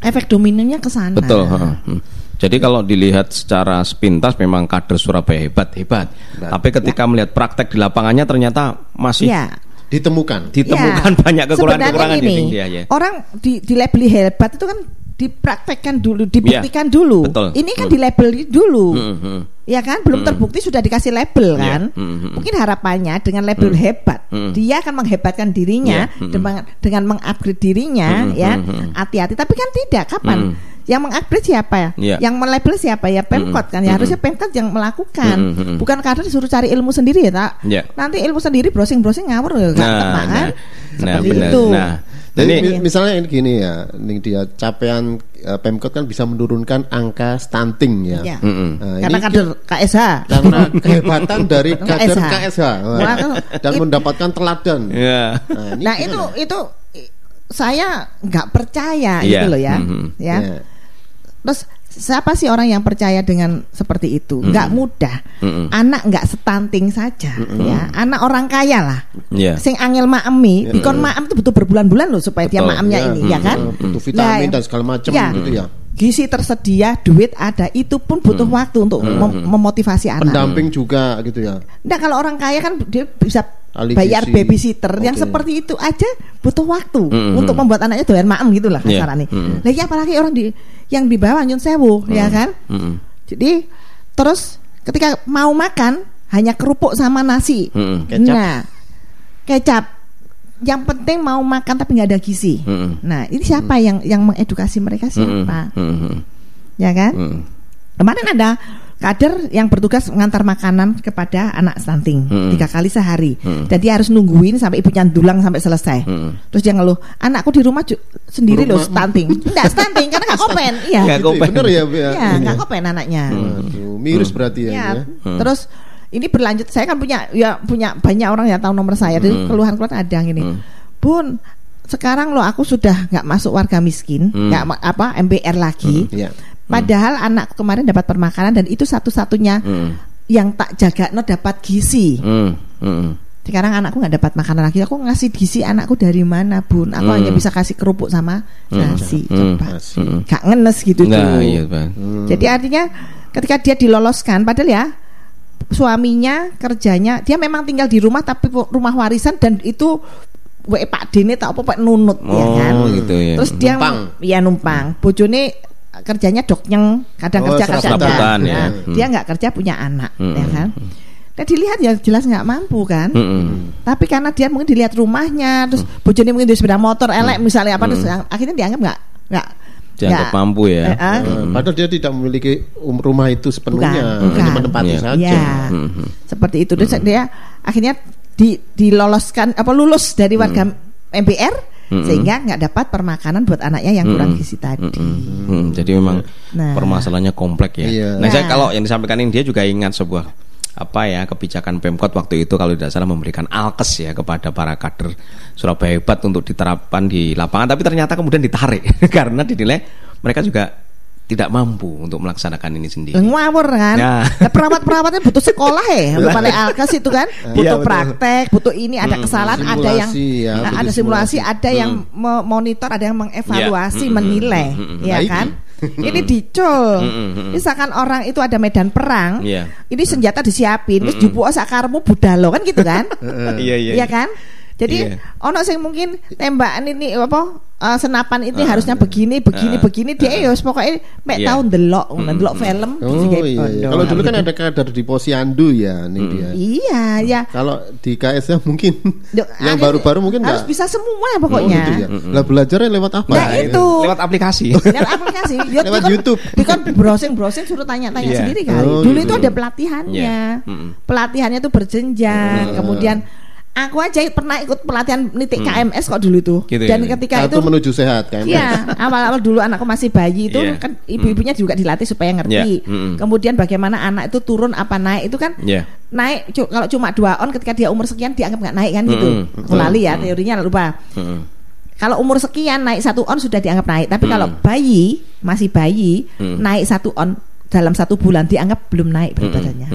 efek dominonya ke sana Betul. heeh. Hmm. Jadi kalau dilihat secara sepintas memang kader Surabaya hebat hebat. Tapi ketika melihat praktek di lapangannya ternyata masih ya Ditemukan. ditemukan Ya, banyak kekurangan-kekurangan gini, dia ya. Orang di, di labeli hebat itu kan dipraktekkan dulu, dibuktikan Iya, dulu. betul. Ini kan Hmm. di label dulu. Hmm, hmm. Ya kan, belum terbukti sudah dikasih label Iya, kan. hmm, hmm. Mungkin harapannya dengan label hebat, Hmm. dia akan menghebatkan dirinya Iya, hmm. dengan dengan mengupgrade dirinya Hmm, ya. hmm, hmm. Hati-hati, tapi kan tidak. Kapan? Hmm. Yang mengupgrade siapa ya? Iya. Yang melabel siapa ya? Pemkot kan. Ya Hmm. harusnya Pemkot yang melakukan. Hmm, hmm. Bukan kader disuruh cari ilmu sendiri ya, tak? Iya. Nanti ilmu sendiri browsing-browsing ngawur ya, nggak Nah, tepat, nah, kan? nah, Seperti benar. itu. Nah, Jadi ini mi- misalnya ini gini ya, ini dia capaian eh, Pemkot kan bisa menurunkan angka stunting ya. Ya. Mm-mm. Nah, Karena ini kader KSH. karena kehebatan dari kader KSH. KSH Wah, dan it- mendapatkan teladan. ya. Nah, Nah itu itu i- saya nggak percaya Iya. gitu loh ya, Mhm. ya. Ya. Terus siapa sih orang yang percaya dengan seperti itu? Nggak mudah. Mhm. Anak nggak stunting saja, ya. Anak orang kaya lah. Ya. Sing angel maemi, dikon maem itu butuh berbulan-bulan loh supaya dia Betul. maemnya Ya, ini, ya kan? butuh vitamin Nah, dan segala macam ya. gitu ya. Gizi tersedia, duit ada, itu pun butuh waktu untuk mem- memotivasi anak. Pendamping juga gitu ya. Nah kalau orang kaya kan dia bisa Ahli bayar babysitter yang Oke. seperti itu aja butuh waktu Mm-mm. untuk membuat anaknya doyan maem gitu lah Iya. kasarannya. Mm-mm. Nah ya apalagi orang di yang di bawah nyun sewu ya kan. Mm-mm. Jadi terus ketika mau makan hanya kerupuk sama nasi. Mm-mm. Kecap. Nah kecap yang penting mau makan tapi nggak ada gizi. Mm-mm. Nah ini siapa yang yang mengedukasi mereka siapa? Mm-mm. Ya kan? Mm-mm. Kemarin ada kader yang bertugas mengantar makanan kepada anak stunting Hmm. tiga kali sehari. Hmm. Dan dia harus nungguin sampai ibunya dulang sampai selesai. Hmm. Terus dia ngeluh, anakku di rumah sendiri loh Rumah- stunting. Enggak stunting karena nggak kopen. Iya. Nggak Gitu ya, kopen. bener ya, Bu, ya. Iya, nggak kopen anaknya. Aduh, miris berarti ya. Ya, ini ya. Hmm. terus ini berlanjut. Saya kan punya ya punya banyak orang yang tahu nomor saya. Jadi Hmm. keluhan-keluhan ada yang gini. Hmm. Bun, sekarang loh aku sudah nggak masuk warga miskin, Hmm. nggak ma- apa MBR lagi. Iya. Padahal anak kemarin dapat permakanan dan itu satu-satunya Mm. yang tak jaga no dapat gizi. Mm. Mm. Sekarang anakku nggak dapat makanan lagi. Aku ngasih gizi anakku dari mana, Bun? Aku Hmm. hanya bisa kasih kerupuk sama nasi. Hmm. Coba. Nasi. Mm. Gak ngenes gitu Nah, tuh. iya. Jadi artinya ketika dia diloloskan padahal ya suaminya kerjanya dia memang tinggal di rumah tapi rumah warisan dan itu we Pak Dene tak apa Pak nunut ya Oh, kan. gitu ya. Terus dia Numpang. ya numpang. Bojone kerjanya doknyeng, kadang Oh, kerja kadang enggak. ya. Nah, Hmm. Dia nggak kerja punya anak Hmm. ya kan. Nah dilihat ya jelas nggak mampu kan. Mm-mm. Tapi karena dia mungkin dilihat rumahnya, terus Hmm. bojone mungkin di sepeda motor elek misalnya apa, terus akhirnya dianggap nggak nggak Dianggap nggak- mampu ya. Eh, ah, Eh, Padahal dia tidak memiliki um- rumah itu sepenuhnya, Bukan, hanya bukan. menempati Iya. saja. Ya, Mhm. seperti itu. Terus dia akhirnya di, diloloskan apa lulus dari warga MBR Mm-mm. sehingga nggak dapat permakanan buat anaknya yang kurang Mm-mm. gizi tadi. Mm-mm. Hmm, jadi memang Nah. permasalahannya kompleks ya. Iya. Nah, saya Nah. kalau yang disampaikan ini dia juga ingat sebuah apa ya kebijakan Pemkot waktu itu kalau tidak salah memberikan alkes ya kepada para kader Surabaya hebat untuk diterapkan di lapangan tapi ternyata kemudian ditarik (laughs) karena dinilai mereka juga tidak mampu untuk melaksanakan ini sendiri. Ngawur kan? Nah. Nah, perawat-perawatnya butuh sekolah ya, balik alkas itu kan, (laughs) butuh betul. praktek, butuh ini ada kesalahan, ada yang Simulasi ya, nah, ada simulasi, simulasi. ada yang memonitor, ada yang mengevaluasi, Iya. menilai, Mm, mm, mm, ya Nah, kan? ini. (laughs) Ini dicul. Misalkan orang itu ada medan perang, Iya. ini senjata disiapin, terus jupuk sakarmu budalo kan gitu kan? (laughs) Iya iya. Iya kan? Jadi Iya. ono sing mungkin tembakan ini apa eh, senapan ini harusnya begini begini Ah. begini dia ya wis pokoknya mek Iya. tahun delok ndelok film Oh terus kayak iya, iya. Kalau dulu kan ada kader di Posyandu ya, nih dia. Iya, ya. Kalau di KSnya mungkin (laughs) Duh, yang baru-baru mungkin harus bisa semua Oh, pokoknya. gitu ya. Lah belajarnya lewat apa? Nah, itu. Lewat aplikasi. (laughs) Dan aplikasi (laughs) ya, Lewat dikon- YouTube. Dikon browsing browsing suruh tanya-tanya Iya. sendiri kali. Oh, Dulu gitu. itu ada pelatihannya. Iya. Pelatihannya itu berjenjang. Kemudian aku aja pernah ikut pelatihan nitik KMS kok dulu itu. Gitu Dan ya. ketika itu menuju sehat kan. Iya, awal-awal dulu anakku masih bayi itu Iya. kan ibu-ibunya juga dilatih supaya ngerti. Iya, mm-mm. Kemudian bagaimana anak itu turun apa naik itu kan Iya. naik kalau cuma dua on ketika dia umur sekian dianggap nggak naik kan gitu. Mm-mm. Aku lali ya teorinya lupa. Mm-mm. kalau umur sekian naik satu on sudah dianggap naik, tapi Hmm. kalau bayi masih bayi Hmm. naik satu on dalam satu bulan dianggap belum naik berat badannya.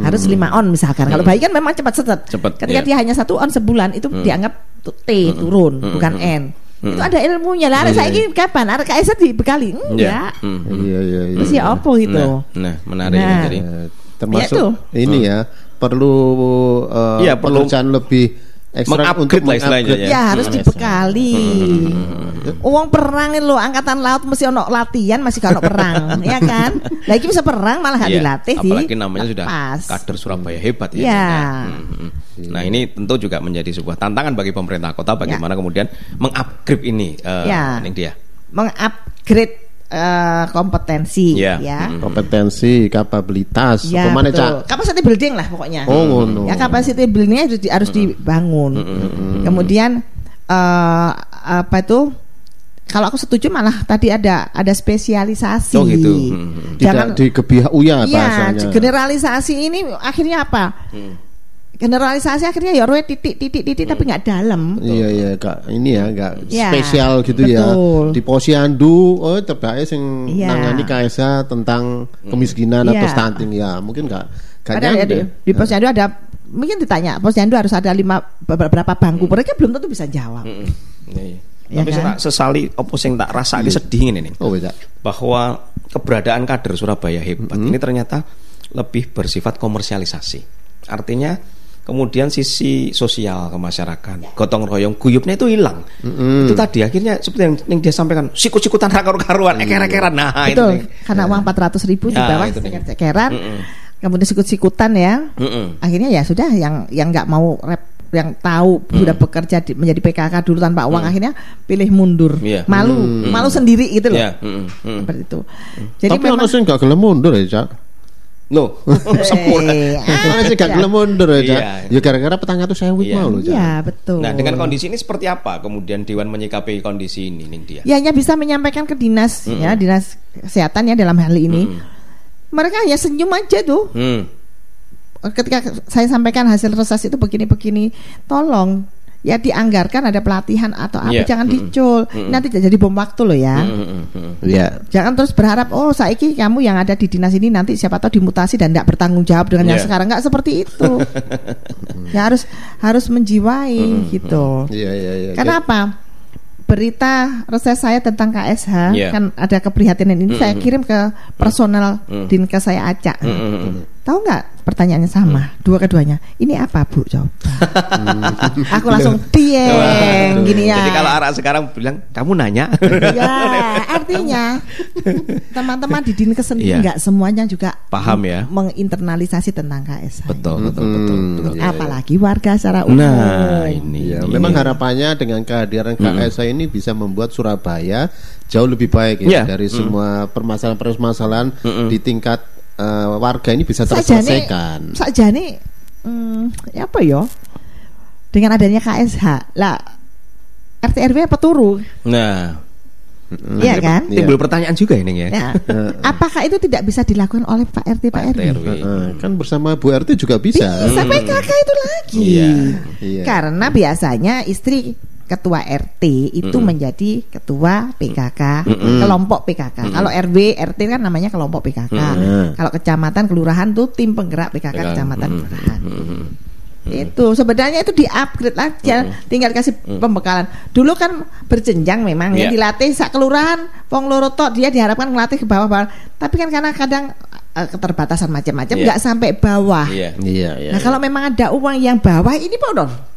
Harus lima on misalkan. Kalau bayi kan memang cepat. Hmm. Cepat, Ketika iya. dia hanya satu on sebulan itu dianggap tu- T turun, bukan N. Itu ada ilmunya lah. Iya, Saya ini kapan? Arek KSR dibekali? Ya. Enggak. Hmm. Iya iya iya. Terus ya apa gitu? Nah, nah, menarik ini Nah. jadi. Eh, termasuk Ya, itu. ini ya perlu eh, Iya, perlu pekerjaan lebih meng-upgrade lah istilahnya meng-upgrade. Ya harus dibekali. Uang perang ini lo angkatan laut mesti ono latihan masih kalau perang, (laughs) ya kan? Lagi bisa perang malah gak Iya, dilatih di apalagi namanya sudah pas. kader Surabaya hebat ya. Ya. Hmm, hmm. Nah ini tentu juga menjadi sebuah tantangan bagi pemerintah kota bagaimana kemudian mengupgrade ini, eh, Ya. ini dia. Mengupgrade eh, kompetensi, Ya. ya. Mm. kompetensi, kapabilitas, Ya, mana. Cak? Capacity building lah pokoknya. Oh, ngono. Ya capacity buildingnya harus, di- harus dibangun. Kemudian eh, apa itu? Kalau aku setuju malah tadi ada ada spesialisasi. Oh, gitu. Hmm. Tidak di kebiah uya Iya, bahasanya. generalisasi ini akhirnya apa? Generalisasi akhirnya ya roe titik titik titik tapi nggak dalam. Iya iya kak ini ya nggak Ya, spesial gitu betul. ya di posyandu oh tebake sing Iya. nangani KSA tentang kemiskinan atau Iya. stunting ya mungkin nggak Padahal ya di, di posyandu ada mungkin ditanya posyandu harus ada lima beberapa bangku. Mereka belum tentu bisa jawab. Hmm, iya. Ya Tapi kan? sesali opo sing tak rasa ini sedih ini nih. oh beda bahwa keberadaan kader Surabaya hebat Hmm. ini ternyata lebih bersifat komersialisasi. Artinya kemudian sisi sosial ke masyarakat, gotong royong, guyupnya itu hilang. Hmm. Itu tadi akhirnya seperti yang, yang dia sampaikan, sikut-sikutan (laughs) karuan, eker-ekeran. Nah, itu Betul. Karena uang 400 ribu di Ya, bawah. Mm-mm. Kemudian sikut-sikutan ya. Mm-mm. Akhirnya ya sudah yang yang nggak mau rep yang tahu Mm. sudah bekerja di- menjadi PKK dulu tanpa uang akhirnya pilih mundur. Iya. Malu, malu sendiri gitu loh. Ya, mm-mm, mm. Seperti itu. Jadi tapi memang nggak gelem mundur ya cak Loh, (laughs) sempurna. Eh, ono sing nggak ada. gelem mundur ya cak Iya. ya gara-gara petang atau sewu Iya. mau loh cak Iya, betul. Nah, dengan kondisi ini seperti apa kemudian Dewan menyikapi kondisi ini nih dia? ya hanya bisa menyampaikan ke dinas ya, dinas kesehatan ya dalam hal ini. Mereka hanya senyum aja tuh. Hmm. ketika saya sampaikan hasil reses itu begini-begini, tolong ya dianggarkan ada pelatihan atau apa, Iya. jangan dicul. Nanti jadi bom waktu loh ya. Mm-mm. Iya Jangan terus berharap oh saiki kamu yang ada di dinas ini nanti siapa tahu dimutasi dan tidak bertanggung jawab dengan yang Iya. sekarang nggak seperti itu. (laughs) ya harus harus menjiwai gitu. iya iya iya Karena apa? Berita reses saya tentang KSH Iya. kan ada keprihatinan ini saya kirim ke personal dinkes saya acak. Mm-mm. Tahu nggak pertanyaannya sama dua keduanya? Ini apa bu? Coba. (laughs) Aku langsung dieng gini ya. Jadi kalau arah sekarang bilang kamu nanya. Ya artinya teman-teman di dinkes sendiri Iya. nggak semuanya juga Paham ya. menginternalisasi tentang KSH. betul, betul, betul, betul. Iya, iya. Apalagi warga secara umum. Nah, ini. Ini. memang harapannya dengan kehadiran KSA ini bisa membuat Surabaya jauh lebih baik ya dari semua permasalahan-permasalahan di tingkat eh, warga ini bisa terselesaikan. sajane, hmm, ya apa yo? Dengan adanya KSH, lah RT RW apa turu? Nah, Iya kan? Iya. timbul pertanyaan juga ini ya. Ya. Apakah itu tidak bisa dilakukan oleh Pak RT Pak Pak RW? RW. Kan bersama Bu RT juga bisa. Bisa PKK itu lagi. Iya, iya. Karena biasanya istri ketua RT itu menjadi ketua PKK, kelompok PKK. Kalau RW, RT kan namanya kelompok PKK. Kalau kecamatan, kelurahan tuh tim penggerak PKK kecamatan, Mm-mm. kelurahan. Itu sebenarnya itu di-upgrade aja, tinggal kasih pembekalan. Dulu kan berjenjang memang ya Iya. dilatih sak kelurahan, wong loro tok dia diharapkan ngelatih ke bawah-bawah. Tapi kan karena kadang eh, keterbatasan macam-macam Iya. nggak sampai bawah. Iya. Iya, iya. Nah kalau memang ada uang yang bawah ini Pak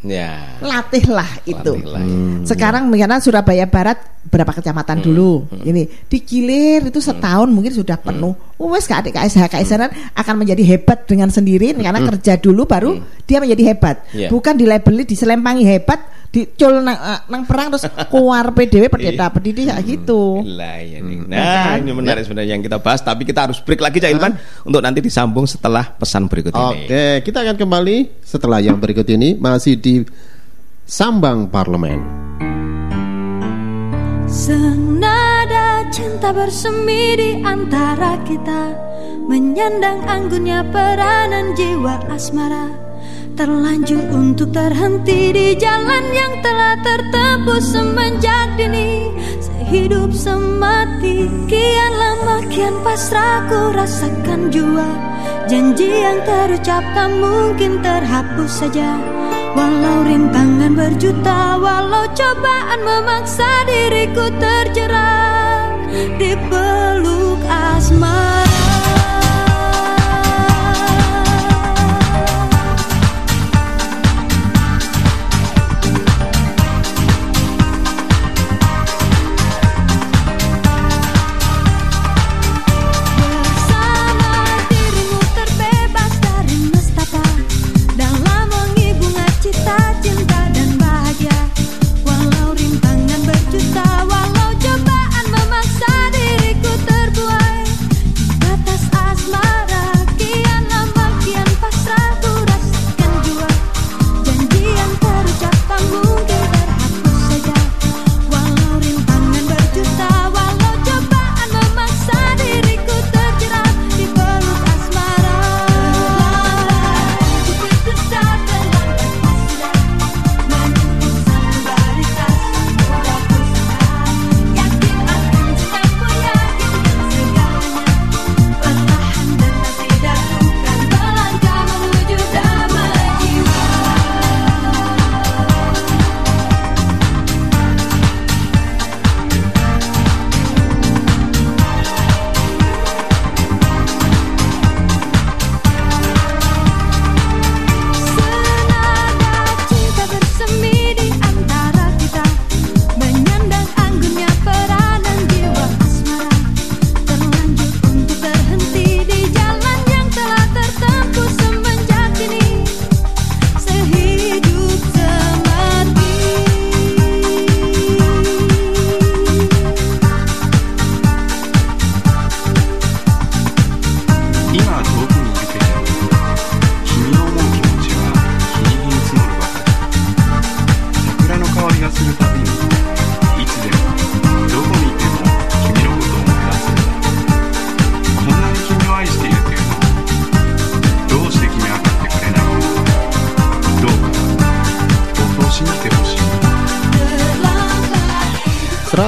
Ya. latihlah itu. Latihlah. Sekarang karena Surabaya Barat berapa kecamatan dulu, ini digilir itu setahun mungkin sudah penuh. Oh, wes gak adik KSH KSH akan menjadi hebat dengan sendiri karena kerja dulu baru dia menjadi hebat. Iya. Bukan dilabeli diselempangi hebat, dicul nang, eh, nang perang terus (laughs) keluar PDW pendeta pendidi kayak gitu. Lah, ya nih. Nah, ini menarik sebenarnya yang kita bahas, tapi kita harus break lagi Cak Ilman untuk nanti disambung setelah pesan berikut ini. Oke, kita akan kembali setelah yang berikut ini masih di Sambang Parlemen. Senada cinta bersemi di antara kita Menyandang anggunnya peranan jiwa asmara. Terlanjur untuk terhenti di jalan yang telah tertempuh semenjak dini. Sehidup semati Kian lama kian pasrah ku rasakan jua. Janji yang terucap tak mungkin terhapus saja Walau rintangan berjuta Walau cobaan memaksa diriku terjerat Di peluk asmara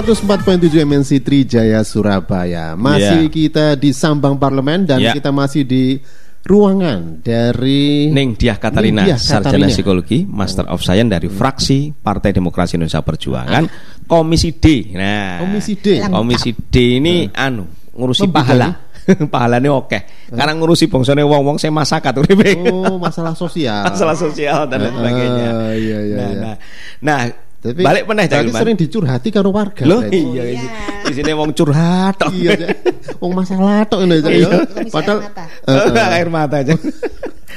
104.7 MNC Trijaya Surabaya. Masih Ya. kita di Sambang Parlemen dan Ya. kita masih di ruangan dari Ning Diah Katarina, Ning Diah sarjana psikologi, Master of Science dari fraksi Partai Demokrasi Indonesia Perjuangan, Komisi D. Nah, Komisi D. Lengkap. Komisi D ini anu ngurusi Membidani. pahala. (laughs) Pahalanya oke. Karena ngurusi bongsone wong-wong saya masakat uripe. Oh, masalah sosial. (laughs) masalah sosial dan lain Ah, sebagainya. iya, iya, nah, iya. nah, nah, Tapi balik meneh Cak Ilman. sering dicurhati karo warga. Loh iya, iya. Di sini wong curhat. tok. Iya. Wong masalah tok ini Cak, ya. Iya. Padahal air mata. (laughs) Air mata aja.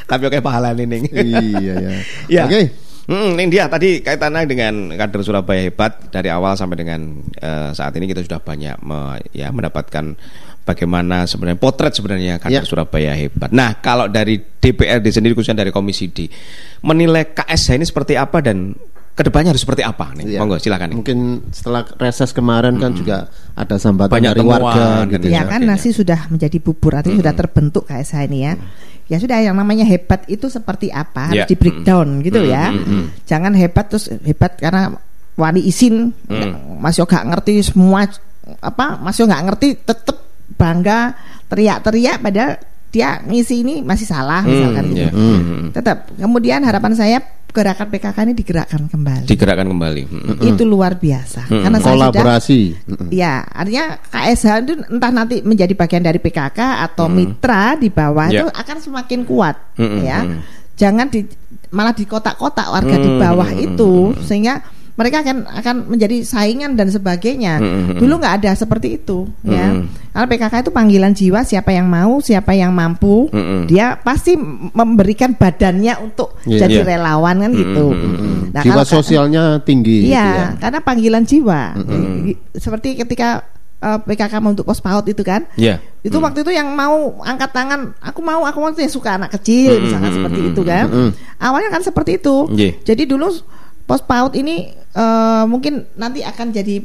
Tapi oke pahala nih. Ning. Iya, ya. Ya. Oke. Hmm, ini dia tadi kaitannya dengan kader Surabaya hebat dari awal sampai dengan eh, saat ini kita sudah banyak me- ya mendapatkan bagaimana sebenarnya potret sebenarnya kader Ya. Surabaya hebat. Nah, kalau dari DPRD sendiri khususnya dari Komisi D menilai KSH ini seperti apa dan ke depannya harus seperti apa nih? Iya. Monggo silakan nih. Mungkin setelah reses kemarin kan juga ada sambatan Banyak dari temuan warga gitu lain Ya ya. kan nasi sudah menjadi bubur artinya sudah terbentuk KSH ini ya. Ya sudah yang namanya hebat itu seperti apa harus Ya. di breakdown gitu Mm, ya. mm, mm. Jangan hebat terus hebat karena wali izin Mm. masih gak ngerti semua apa masih nggak ngerti tetep bangga teriak-teriak padahal dia ngisi ini masih salah misalkan Hmm, gitu. ya. Hmm. Tetap kemudian harapan saya gerakan PKK ini digerakkan kembali. Digerakkan kembali. Itu luar biasa. Mm. Karena saya sudah Kolaborasi. Mm-mm. Ya, artinya KSH itu entah nanti menjadi bagian dari PKK atau mitra di bawah Ya. itu akan semakin kuat, Mm-mm, ya. Jangan di malah di kotak-kotak warga di Mm, bawah itu sehingga mereka akan akan menjadi saingan dan sebagainya. Mm, mm, Dulu nggak ada seperti itu, ya. Mm. Karena PKK itu panggilan jiwa, siapa yang mau, siapa yang mampu, Mm, mm. dia pasti memberikan badannya untuk Iya. jadi Iya. relawan kan gitu. Mm-mm. Nah, Jiwa kalau- sosialnya tinggi gitu Iya, ya. karena panggilan jiwa. Mm-mm. I- Seperti ketika eh, PKK mau untuk pos paut itu kan. Ya. Itu waktu itu yang mau angkat tangan, aku mau, aku mau suka anak kecil, Mm-mm, misalkan seperti mm-mm, itu kan. mm-mm. Awalnya kan seperti itu. Iya. Jadi dulu pos paut ini eh, mungkin nanti akan jadi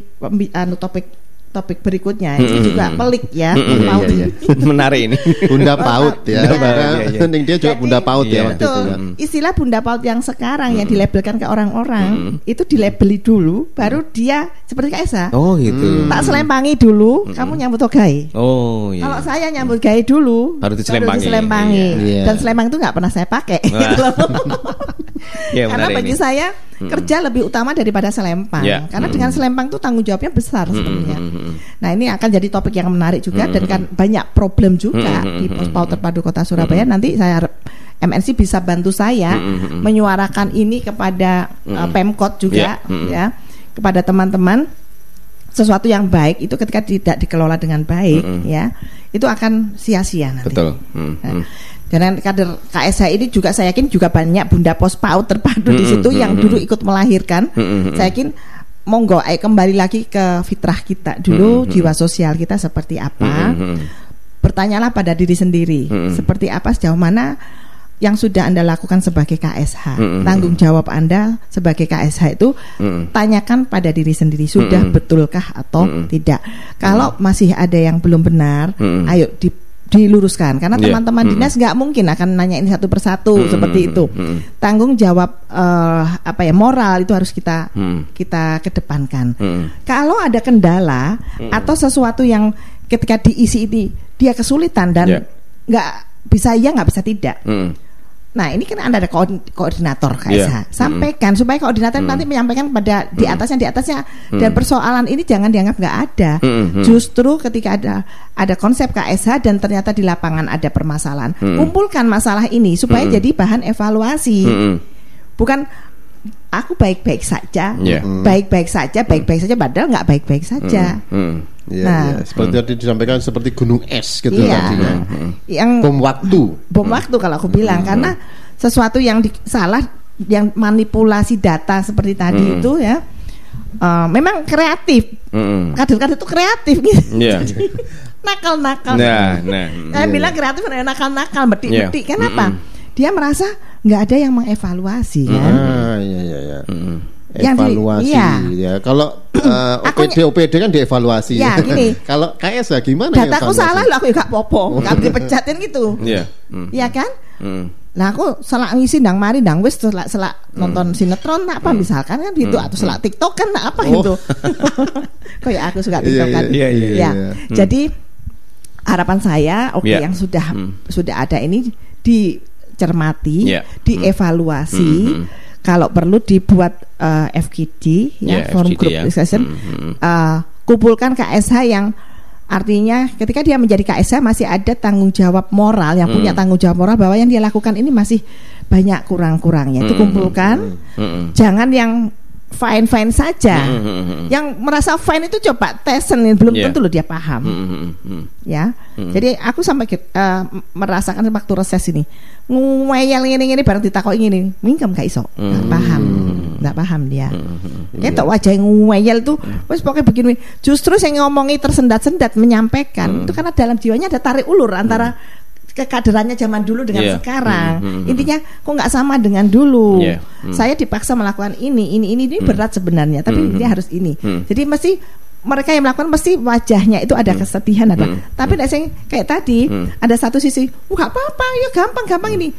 anu, topik topik berikutnya itu juga pelik ya. Mm-mm, Paut. iya, iya. Menarik ini. Bunda Paut ya. Bunda iya, iya. Ning dia juga Jadi, Bunda Paut ya Iya. waktu itu Betul. ya. Istilah bunda paut yang sekarang yang dilabelkan ke orang-orang itu dilabeli dulu, baru dia seperti Kak Esa. Oh gitu. Tak selempangi dulu, kamu nyambut togai. Oh iya. Kalau saya nyambut gaya dulu, Baru diselempangi. diselempangi. Iya. Dan selempang itu nggak pernah saya pakai. Gitu loh. (laughs) (laughs) Iya, Karena bagi ini. saya kerja lebih utama daripada selempang. Ya. Karena dengan selempang itu tanggung jawabnya besar sebenarnya. mm, Nah ini akan jadi topik yang menarik juga dan kan banyak problem juga Mm, di pos paut terpadu kota Surabaya. Nanti saya harap MNC bisa bantu saya menyuarakan ini kepada uh, Pemkot juga Ya, mm, ya kepada teman-teman sesuatu yang baik itu ketika tidak dikelola dengan baik ya itu akan sia-sia nanti. Betul. Mm, Nah, mm. Dan kader KSH ini juga saya yakin juga banyak bunda pos paut terpadu di situ yang dulu ikut melahirkan. Saya yakin monggo ayo kembali lagi ke fitrah kita. Dulu jiwa sosial kita seperti apa. Bertanyalah pada diri sendiri. Seperti apa sejauh mana yang sudah Anda lakukan sebagai KSH. Tanggung jawab Anda sebagai KSH itu tanyakan pada diri sendiri sudah betulkah atau tidak. Kalau masih ada yang belum benar, ayo di diluruskan karena Iya. teman-teman dinas nggak mungkin akan nanyain satu persatu seperti itu. Tanggung jawab eh, apa ya moral itu harus kita Mm. kita kedepankan. Mm. Kalau ada kendala atau sesuatu yang ketika diisi ini dia kesulitan dan Ya. nggak bisa iya nggak bisa tidak. Mm. Nah ini kan anda ada koord- koordinator KSH, Iya. sampaikan supaya koordinator nanti menyampaikan pada di atasnya di atasnya dan persoalan ini jangan dianggap nggak ada. Mm. Justru ketika ada ada konsep KSH dan ternyata di lapangan ada permasalahan, kumpulkan masalah ini supaya jadi bahan evaluasi. Mm. Bukan aku baik-baik saja, Iya. baik-baik saja, baik-baik saja, padahal nggak baik-baik saja. Mm. Iya, Nah. iya. Seperti tadi disampaikan seperti gunung es gitu Iya. tadinya. Yang Bom waktu. bom waktu kalau aku bilang karena sesuatu yang di- salah yang manipulasi data seperti tadi itu ya eh, memang kreatif Mm. kader-kader itu kreatif gitu Iya. (laughs) nakal-nakal Nah, nah. (laughs) saya bilang kreatif ada nakal-nakal betik-betik Iya. kenapa dia merasa nggak ada yang mengevaluasi kan Ah, iya iya iya. Mm. Yang di- Evaluasi iya. ya. Kalau (clears throat) eh, Aku OPD OPD kan dievaluasi. Ya, gini. (laughs) Kalau KS gimana dataku evaluasi? salah lah aku nggak popo nggak (laughs) dipecatin gitu Iya. Mm. Iya kan Mm. Nah aku selak ngisi ndang mari ndang wis selak selak nonton sinetron tak apa misalkan kan gitu atau selak TikTok kan tak apa Oh. gitu. (laughs) Kayak aku suka Iya, TikTok kan. iya, iya, Ya. iya. Jadi harapan saya oke Iya. yang sudah Hmm. sudah ada ini dicermati, Iya. dievaluasi. Hmm, hmm. Kalau perlu dibuat eh, FGD ya, Iya, forum FGD group ya. discussion. Hmm, hmm. Eh, kumpulkan KSH yang artinya ketika dia menjadi KSH masih ada tanggung jawab moral yang punya Hmm. tanggung jawab moral bahwa yang dia lakukan ini masih banyak kurang-kurangnya itu Hmm. kumpulkan Mm. jangan yang fine fine saja. Hmm, hmm, hmm. yang merasa fine itu coba tesen belum Iya. tentu loh dia paham. Mm, mm, mm. ya. Jadi aku sampai eh, merasakan waktu reses ini. Ngeyel ini ini bareng ditakoki ini mingkem gak iso. Nggak Hmm. paham. Nggak paham dia. Kayak tok wajah ngeyel tuh wes pokoknya begini. Justru saya ngomongi tersendat-sendat menyampaikan Hmm. itu karena dalam jiwanya ada tarik ulur antara kekaderannya zaman dulu dengan Iya. sekarang Hmm, hmm, hmm. intinya kok nggak sama dengan dulu Iya. Hmm. saya dipaksa melakukan ini ini ini ini berat sebenarnya tapi Hmm, dia hmm. harus ini Hmm. jadi mesti mereka yang melakukan mesti wajahnya itu ada kesedihan ada Hmm. tapi nek sing kayak tadi Hmm. ada satu sisi oh nggak apa-apa ya gampang gampang ini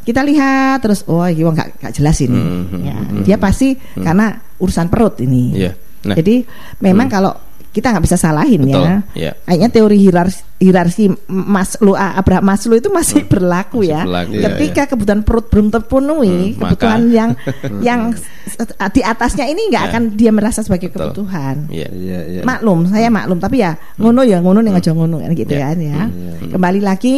kita lihat terus oh iya nggak nggak jelas ini Hmm, hmm, Ya, hmm, dia pasti karena urusan perut ini Iya. Nah. jadi memang kalau kita nggak bisa salahin Betul, ya iya. kayaknya teori hierarki hierarki Maslow ah, Abraham Maslow itu masih berlaku Masih ya berlaku, iya, ketika kebutuhan perut belum terpenuhi Hmm, maka- kebutuhan yang (laughs) yang s- di atasnya ini nggak Ya. akan dia merasa sebagai Betul. kebutuhan Iya. Iya iya. maklum saya maklum tapi ya ngono ya ngono nih aja ngono kan gitu Ya. kan ya Iya. kembali lagi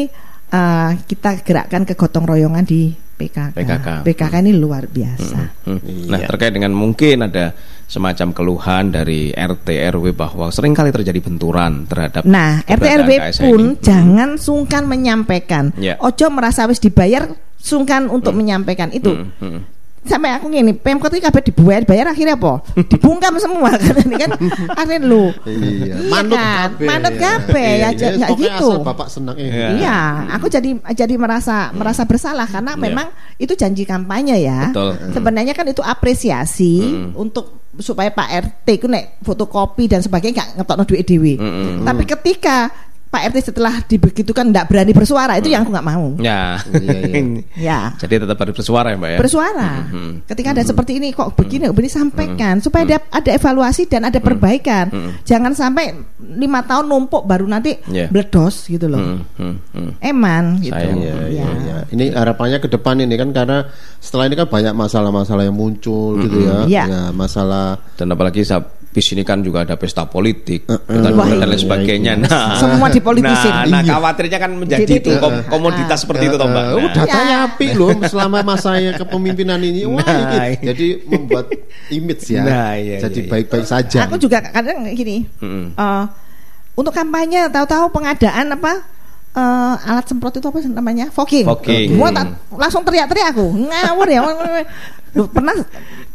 eh, kita gerakkan ke gotong royongan di PKK PKK. PKK ini luar biasa Hmm. Nah, Iya. terkait dengan mungkin ada semacam keluhan dari RT RW bahwa sering kali terjadi benturan terhadap Nah, RT RW pun ini. jangan sungkan menyampaikan. Ya. Ojo merasa wis dibayar sungkan untuk menyampaikan itu. Hmm, hmm. Sampai aku gini, Pemkot ini kabeh dibayar, bayar akhirnya apa? Dibungkam semua (laughs) kan ini kan akhirnya lu. Iya. Iya Manut kan? kabeh, Manut ya. kabeh, ya, Iya, j- nggak pokoknya gitu. asal Bapak senang eh. Iya. Iya, aku jadi jadi merasa merasa bersalah karena Iya. memang itu janji kampanye ya. Betul. Sebenarnya kan itu apresiasi Hmm. untuk supaya Pak RT ku nek fotokopi dan sebagainya gak ngetokno duit dhewe. Tapi ketika Pak RT setelah dibegitukan nggak berani bersuara itu yang aku nggak mau. Ya. Iya, iya. (laughs) Ya. Jadi tetap harus bersuara ya, Mbak ya. bersuara. Ketika ada seperti ini kok begini, begini sampaikan supaya ada, ada evaluasi dan ada perbaikan. Jangan sampai lima tahun numpuk baru nanti Iya. bledos gitu loh. Hmm, hmm, hmm. Eman gitu. Sayang. Iya, iya, Ya. iya. Ini harapannya ke depan ini kan karena setelah ini kan banyak masalah-masalah yang muncul gitu ya. Iya. Ya, masalah Dan apalagi habis ini kan juga ada pesta politik dan, Wah, dan lain iya, sebagainya. iya. Nah, Semua dipolitisin. Nah, nah Iya. khawatirnya kan menjadi Jadi itu kom- komoditas seperti itu toh, Mbak. Nah. oh, datanya Ya. api loh selama masanya kepemimpinan ini. Wah, Nah, ini iya. jadi membuat image ya. Nah, iya, jadi iya, iya. baik-baik saja. Aku juga kadang gini. Mm-mm. eh, untuk kampanye tahu-tahu pengadaan apa eh, alat semprot itu apa sih namanya? Fogging. Fogging. Gua tak- langsung teriak-teriak aku. Ngawur ya. (laughs) Pernah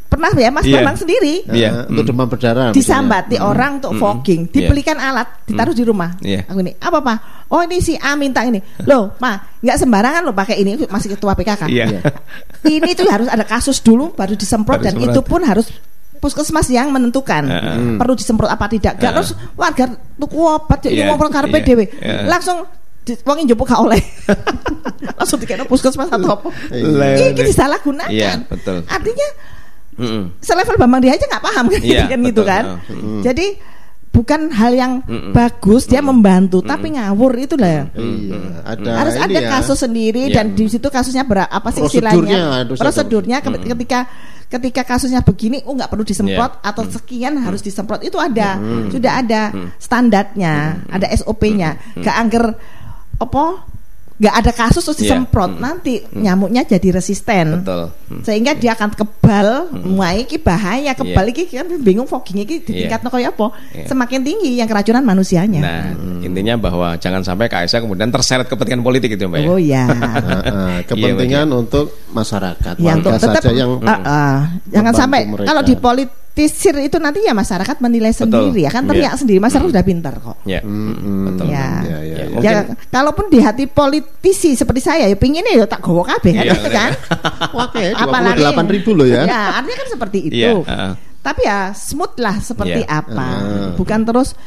pernah ya Mas Iya. Bambang sendiri Eh, Iya. untuk demam berdarah. disambati misalnya. orang untuk fogging, Iya. dibelikan alat, ditaruh di rumah. Iya. Aku ini, apa pak? Oh ini si A minta ini. Loh, ma, nggak sembarangan loh pakai ini masih ketua PKK. Iya. (laughs) Ini tuh harus ada kasus dulu baru disemprot Baru dan disemprot. itu pun harus puskesmas yang menentukan Heeh. perlu disemprot apa tidak. Gak terus warga tuku obat jadi Iya, ngobrol karpe iya, dewe. iya. Langsung di- wong njupuk gak oleh. (laughs) Langsung dikena puskesmas atau apa. Iya. Ini disalahgunakan. Iya, betul. Artinya Mm-mm. selevel Bambang dia aja nggak paham kan, Iya, kan gitu betul. kan. Mm. Jadi bukan hal yang Mm-mm. bagus dia membantu tapi ngawur itu lah. Iya, ada Harus ini ada ya. kasus sendiri Iya. dan di situ kasusnya berapa apa sih istilahnya? Prosedurnya ke- ketika ketika kasusnya begini oh nggak perlu disemprot Iya. atau sekian harus disemprot itu ada. Sudah ada standarnya, ada SOP-nya. Gak angger apa? Gak ada kasus terus Iya. disemprot nanti nyamuknya jadi resisten Betul. Hmm. sehingga dia akan kebal mulai iki bahaya kebal Iya. iki kan bingung fogging iki ditingkatno kaya apa Iya. semakin tinggi yang keracunan manusianya Nah, intinya bahwa jangan sampai KSA kemudian terseret kepentingan politik itu, Mbak ya. oh (laughs) ya Heeh, kepentingan untuk masyarakat, ya untuk tetap saja yang Ah, ah. jangan sampai mereka. kalau dipolitisir itu nanti ya masyarakat menilai sendiri ya kan teriak Iya. sendiri masyarakat sudah pintar kok Ya. Mm-mm. Betul. Ya. Ya, ya, Ya, ya. mungkin- ya kalaupun di hati politisi seperti saya ya pingin ya tak gowo kabeh kan, Iya, kan? (laughs) Kayak Apalagi 28 ribu loh ya. Ya, artinya kan seperti itu. Iya, heeh. Tapi ya smooth lah seperti Iya. apa. Ah. Bukan terus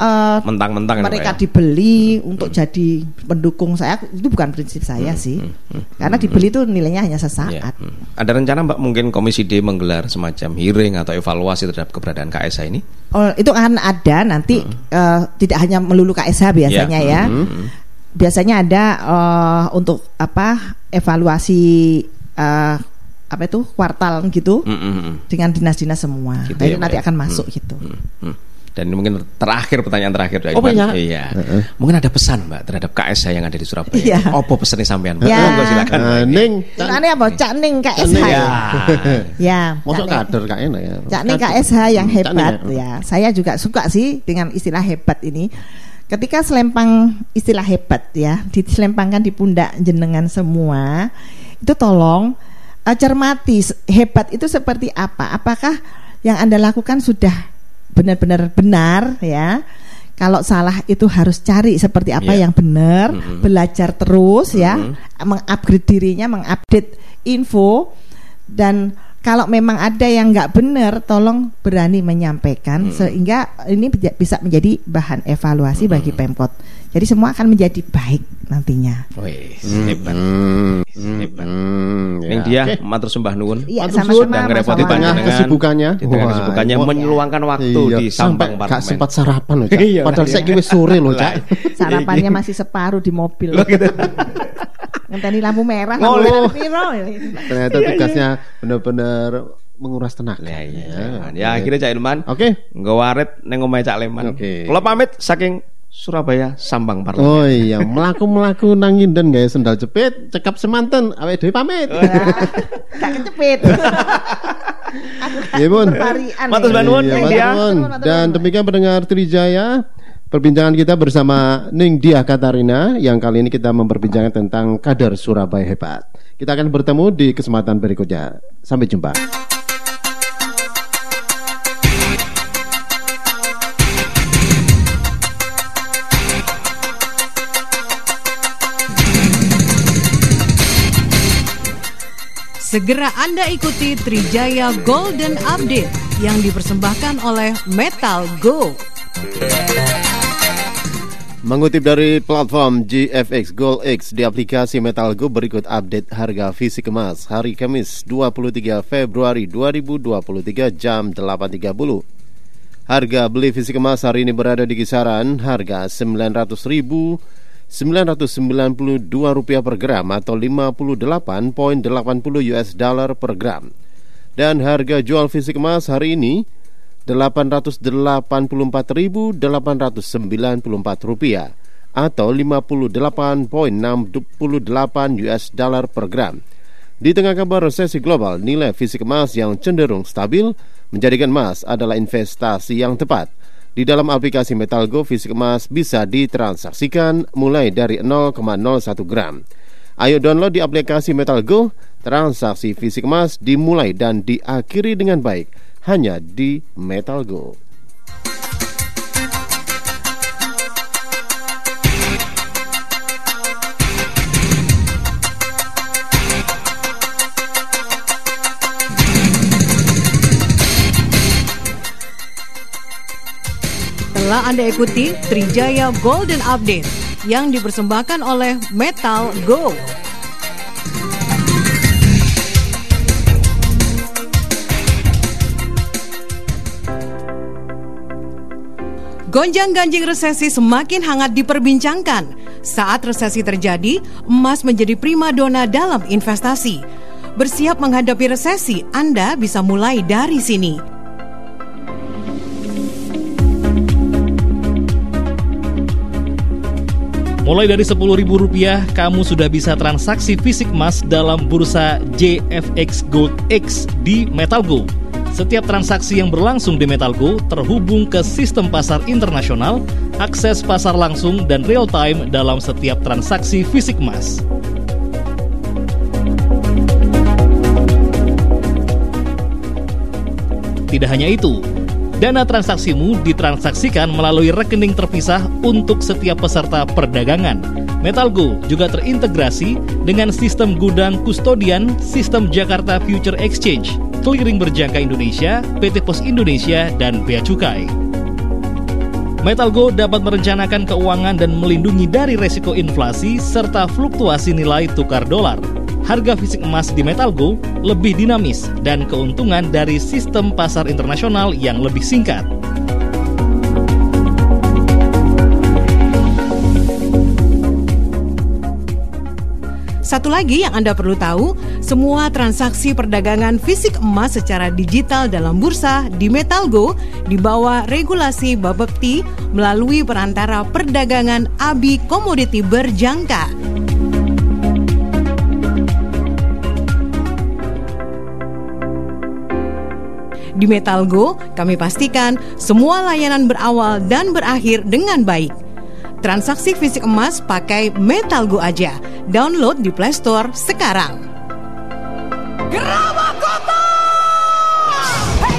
eh, Mentang-mentang mereka ya. dibeli untuk jadi pendukung saya itu bukan prinsip saya sih. Karena dibeli itu nilainya hanya sesaat. Hmm. Ada rencana Mbak mungkin Komisi D menggelar semacam hearing atau evaluasi terhadap keberadaan KSA ini? Oh, itu akan ada nanti eh, tidak hanya melulu KSH biasanya Iya. ya. Biasanya ada eh, untuk apa evaluasi eh, apa itu kuartal gitu Mm, mm, mm. dengan dinas-dinas semua. Gitu Nah, ya, itu nanti ya? akan masuk gitu. Hmm. Dan ini mungkin terakhir pertanyaan terakhir dari Oh, Mbak. iya? Iya. Mungkin ada pesan Mbak terhadap KSA yang ada di Surabaya. Iya. Apa pesannya sampean? Mbak? Ya. Monggo silakan. Nah, Mbak. Ning, Ini apa? Cak Ning KSH. Ning, (laughs) Ya. Ya. ya Ning. kader kak enak ya. Cak Ning. KSH yang hebat ya. Saya juga suka sih dengan istilah hebat ini. Ketika selempang istilah hebat ya, diselempangkan di pundak jenengan semua, itu tolong eh, cermati hebat itu seperti apa? Apakah yang Anda lakukan sudah benar-benar benar ya? Kalau salah itu harus cari seperti apa Iya. yang benar, belajar terus ya, mengupgrade dirinya, mengupdate info dan kalau memang ada yang nggak benar, tolong berani menyampaikan sehingga ini bisa menjadi bahan evaluasi bagi Pemkot. Jadi semua akan menjadi baik nantinya. Wih, hebat. Hmm, Hebat. hmm, Ini ya. dia Oke. matur sembah nuwun. Iya, sama-sama, ngerepoti panjenengan. kesibukannya. Di tengah Wah, kesibukannya wah. meluangkan waktu Iya, di sampai Sampang gak Parlemen. sempat sarapan loh, Cak. Iya, Padahal iya. saya kira sore loh, Cak. Sarapannya masih separuh di mobil. (laughs) Ngenteni lampu merah, Oh, lampu merah loh. piro. (laughs) Ternyata tugasnya benar-benar menguras tenaga. Ya, iya. Ya, Ya, akhirnya Cak Ilman. Oke. Nggawaret neng omahe Cak Leman. Oke. Kula pamit saking Surabaya Sambang Parlemen. Oh iya, melaku-melaku nangin dan gaya sendal jepit, cekap semanten, awake dhewe pamit. (laughs) Gak kecepit. Iya, Bun. Berparian Matur Nuwun, Iya, Dan demikian pendengar Trijaya Perbincangan kita bersama Ning Diah Katarina Yang kali ini kita memperbincangkan tentang kader Surabaya hebat. Kita akan bertemu di kesempatan berikutnya. Sampai jumpa. Segera Anda ikuti Trijaya Golden Update yang dipersembahkan oleh Metal Go. Mengutip dari platform GFX Gold X di aplikasi Metal Go berikut update harga fisik emas hari Kamis 23 Februari 2023 jam 8.30. Harga beli fisik emas hari ini berada di kisaran harga 900.992 rupiah per gram atau 58.80 US dollar per gram. Dan harga jual fisik emas hari ini 884.894 rupiah atau 58.68 US dollar per gram. Di tengah kabar resesi global, nilai fisik emas yang cenderung stabil menjadikan emas adalah investasi yang tepat. Di dalam aplikasi Metalgo, fisik emas bisa ditransaksikan mulai dari 0,01 gram. Ayo download di aplikasi Metalgo, transaksi fisik emas dimulai dan diakhiri dengan baik hanya di Metal Go. Telah Anda ikuti Trijaya Golden Update yang dipersembahkan oleh Metal Go. Gonjang-ganjing resesi semakin hangat diperbincangkan. Saat resesi terjadi, emas menjadi primadona dalam investasi. Bersiap menghadapi resesi, Anda bisa mulai dari sini. Mulai dari Rp10.000, kamu sudah bisa transaksi fisik emas dalam bursa JFX Gold X di Metalgo. Setiap transaksi yang berlangsung di Metalgo terhubung ke sistem pasar internasional, akses pasar langsung dan real time dalam setiap transaksi fisik emas. Tidak hanya itu, dana transaksimu ditransaksikan melalui rekening terpisah untuk setiap peserta perdagangan. Metalgo juga terintegrasi dengan sistem gudang kustodian sistem Jakarta Future Exchange, clearing berjangka Indonesia, PT Pos Indonesia, dan Bea Cukai. Metalgo dapat merencanakan keuangan dan melindungi dari resiko inflasi serta fluktuasi nilai tukar dolar. Harga fisik emas di Metalgo lebih dinamis dan keuntungan dari sistem pasar internasional yang lebih singkat. Satu lagi yang Anda perlu tahu, semua transaksi perdagangan fisik emas secara digital dalam bursa di Metalgo di bawah regulasi Bapepti melalui perantara perdagangan ABI Komoditi Berjangka. Di Metalgo, kami pastikan semua layanan berawal dan berakhir dengan baik. Transaksi fisik emas pakai Metalgo aja. Download di Play Store sekarang.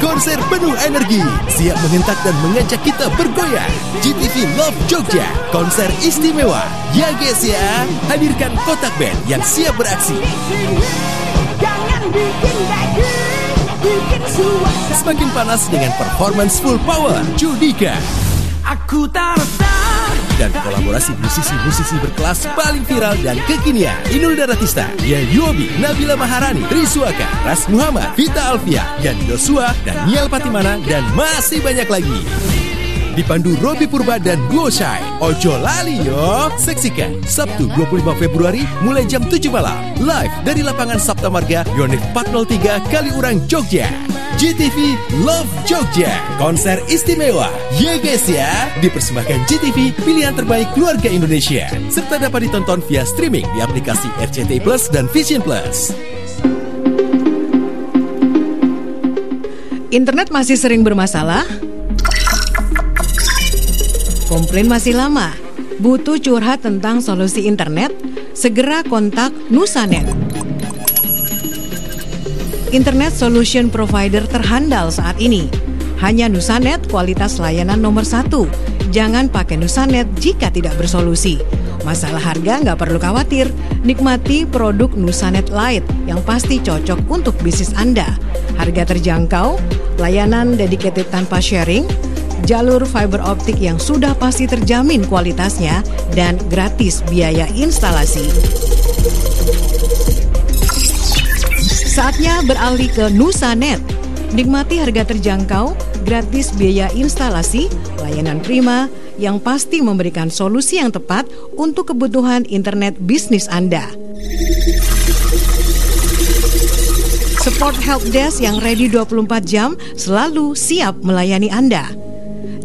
Konser penuh energi, siap mengentak dan mengajak kita bergoyang. GTV Love Jogja, konser istimewa. Ya guys ya, hadirkan kotak band yang siap beraksi. Semakin panas dengan performance full power. Judika. Aku tertar dan kolaborasi musisi-musisi berkelas paling viral dan kekinian. Inul Daratista, Ya Yuobi, Nabila Maharani, Triswaka, Ras Muhammad, Vita Alfia, Yosua, dan Nial Patimana, dan masih banyak lagi. Dipandu Robi Purba dan Duo Shai. Ojo lali yo. Saksikan Sabtu 25 Februari mulai jam 7 malam. Live dari lapangan Sabta Marga Yonik 403 Kaliurang Jogja. GTV Love Jogja Konser istimewa Ya guys ya Dipersembahkan GTV Pilihan terbaik keluarga Indonesia Serta dapat ditonton via streaming Di aplikasi RCTI Plus dan Vision Plus Internet masih sering bermasalah? Komplain masih lama? Butuh curhat tentang solusi internet? Segera kontak Nusanet. Internet solution provider terhandal saat ini. Hanya Nusanet kualitas layanan nomor satu. jangan pakai Nusanet jika tidak bersolusi. Masalah harga nggak perlu khawatir, nikmati produk Nusanet Lite yang pasti cocok untuk bisnis Anda. Harga terjangkau, layanan dedicated tanpa sharing, jalur fiber optik yang sudah pasti terjamin kualitasnya, dan gratis biaya instalasi. Saatnya beralih ke Nusanet. Nikmati harga terjangkau, gratis biaya instalasi, layanan prima, yang pasti memberikan solusi yang tepat untuk kebutuhan internet bisnis Anda. Support Help Desk yang ready 24 jam selalu siap melayani Anda.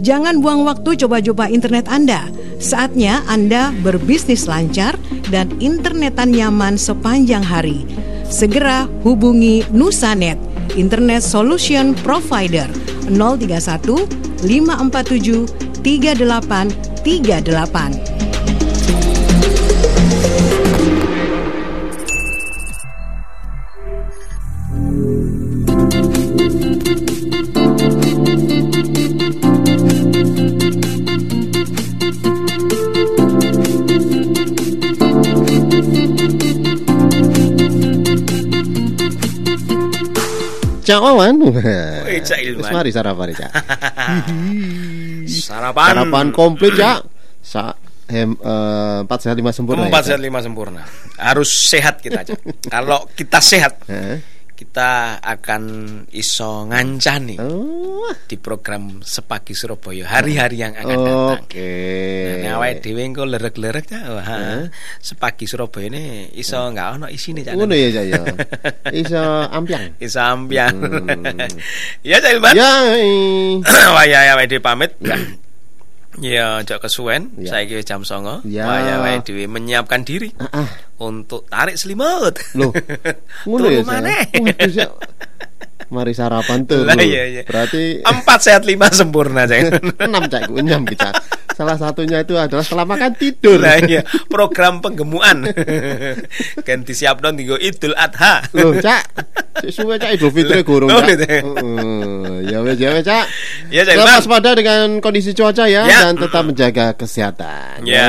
Jangan buang waktu coba-coba internet Anda. Saatnya Anda berbisnis lancar dan internetan nyaman sepanjang hari. Segera hubungi Nusanet, Internet Solution Provider 031 547 3838. Cak Wawan. (laughs) Wih, Cak Ilman. Wis mari sarapan Cak. (laughs) Sarapan. Sarapan komplit Cak. Sa hem eh, empat sehat lima sempurna. Empat ya, sehat lima sempurna. Harus sehat kita aja. (laughs) Kalau kita sehat, Heeh. Kita akan iso ngancani Oh, di program Sepagi Surabaya hari-hari yang akan datang. Oke. Nah, awake dhewe engko lerek-lerek ya. Wah, Sepagi Surabaya ini iso enggak ono isine Cak. Ngono ya ya. Iso ampiang. Iso ampiang. Hmm. (laughs) ya Cak Ilman. (coughs) Ya. eh. Waya awake dhewe pamit. (coughs) Ya, jok kesuwen. Ya. Saiki wis jam 09.00. Ya. Waya dhewe menyiapkan diri Ah, ah. untuk tarik selimut. Loh. (laughs) Ngono ya Cak. Mari sarapan (laughs) tuh. Lah, iya, iya. Berarti Empat sehat lima sempurna Cak. (laughs) enam Cak, enam kita. Salah satunya itu adalah setelah makan tidur. Nah, iya, program penggemukan. (laughs) Ganti siap dong tinggal Idul Adha. Loh, Cak. Suwe Cak Idul Fitri gurung, Oh, Cak. gitu ya. Heeh. Ya wes, ya wes, Cak. Ya, Cak Tetap waspada dengan kondisi cuaca ya, Ya. dan tetap menjaga kesehatan. Ya.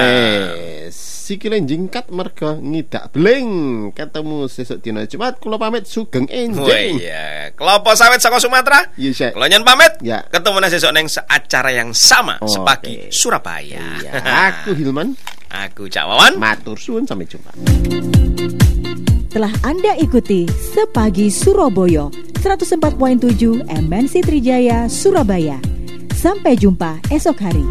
Yes. Sikile jingkat mergo ngidak bling. Ketemu sesuk dina Jumat kula pamit sugeng Oh enjing. iya, kelompok sawit saka Sumatera. Iya, Cak. Kalau nyen pamit, Ya. ketemu nang sesuk neng acara yang sama Oke. sepagi Surabaya. Iya, aku Hilman Aku Cak Wawan. matur suwun sampai jumpa. Telah Anda ikuti Sepagi Surabaya 104.7 MNC Trijaya Surabaya. Sampai jumpa esok hari.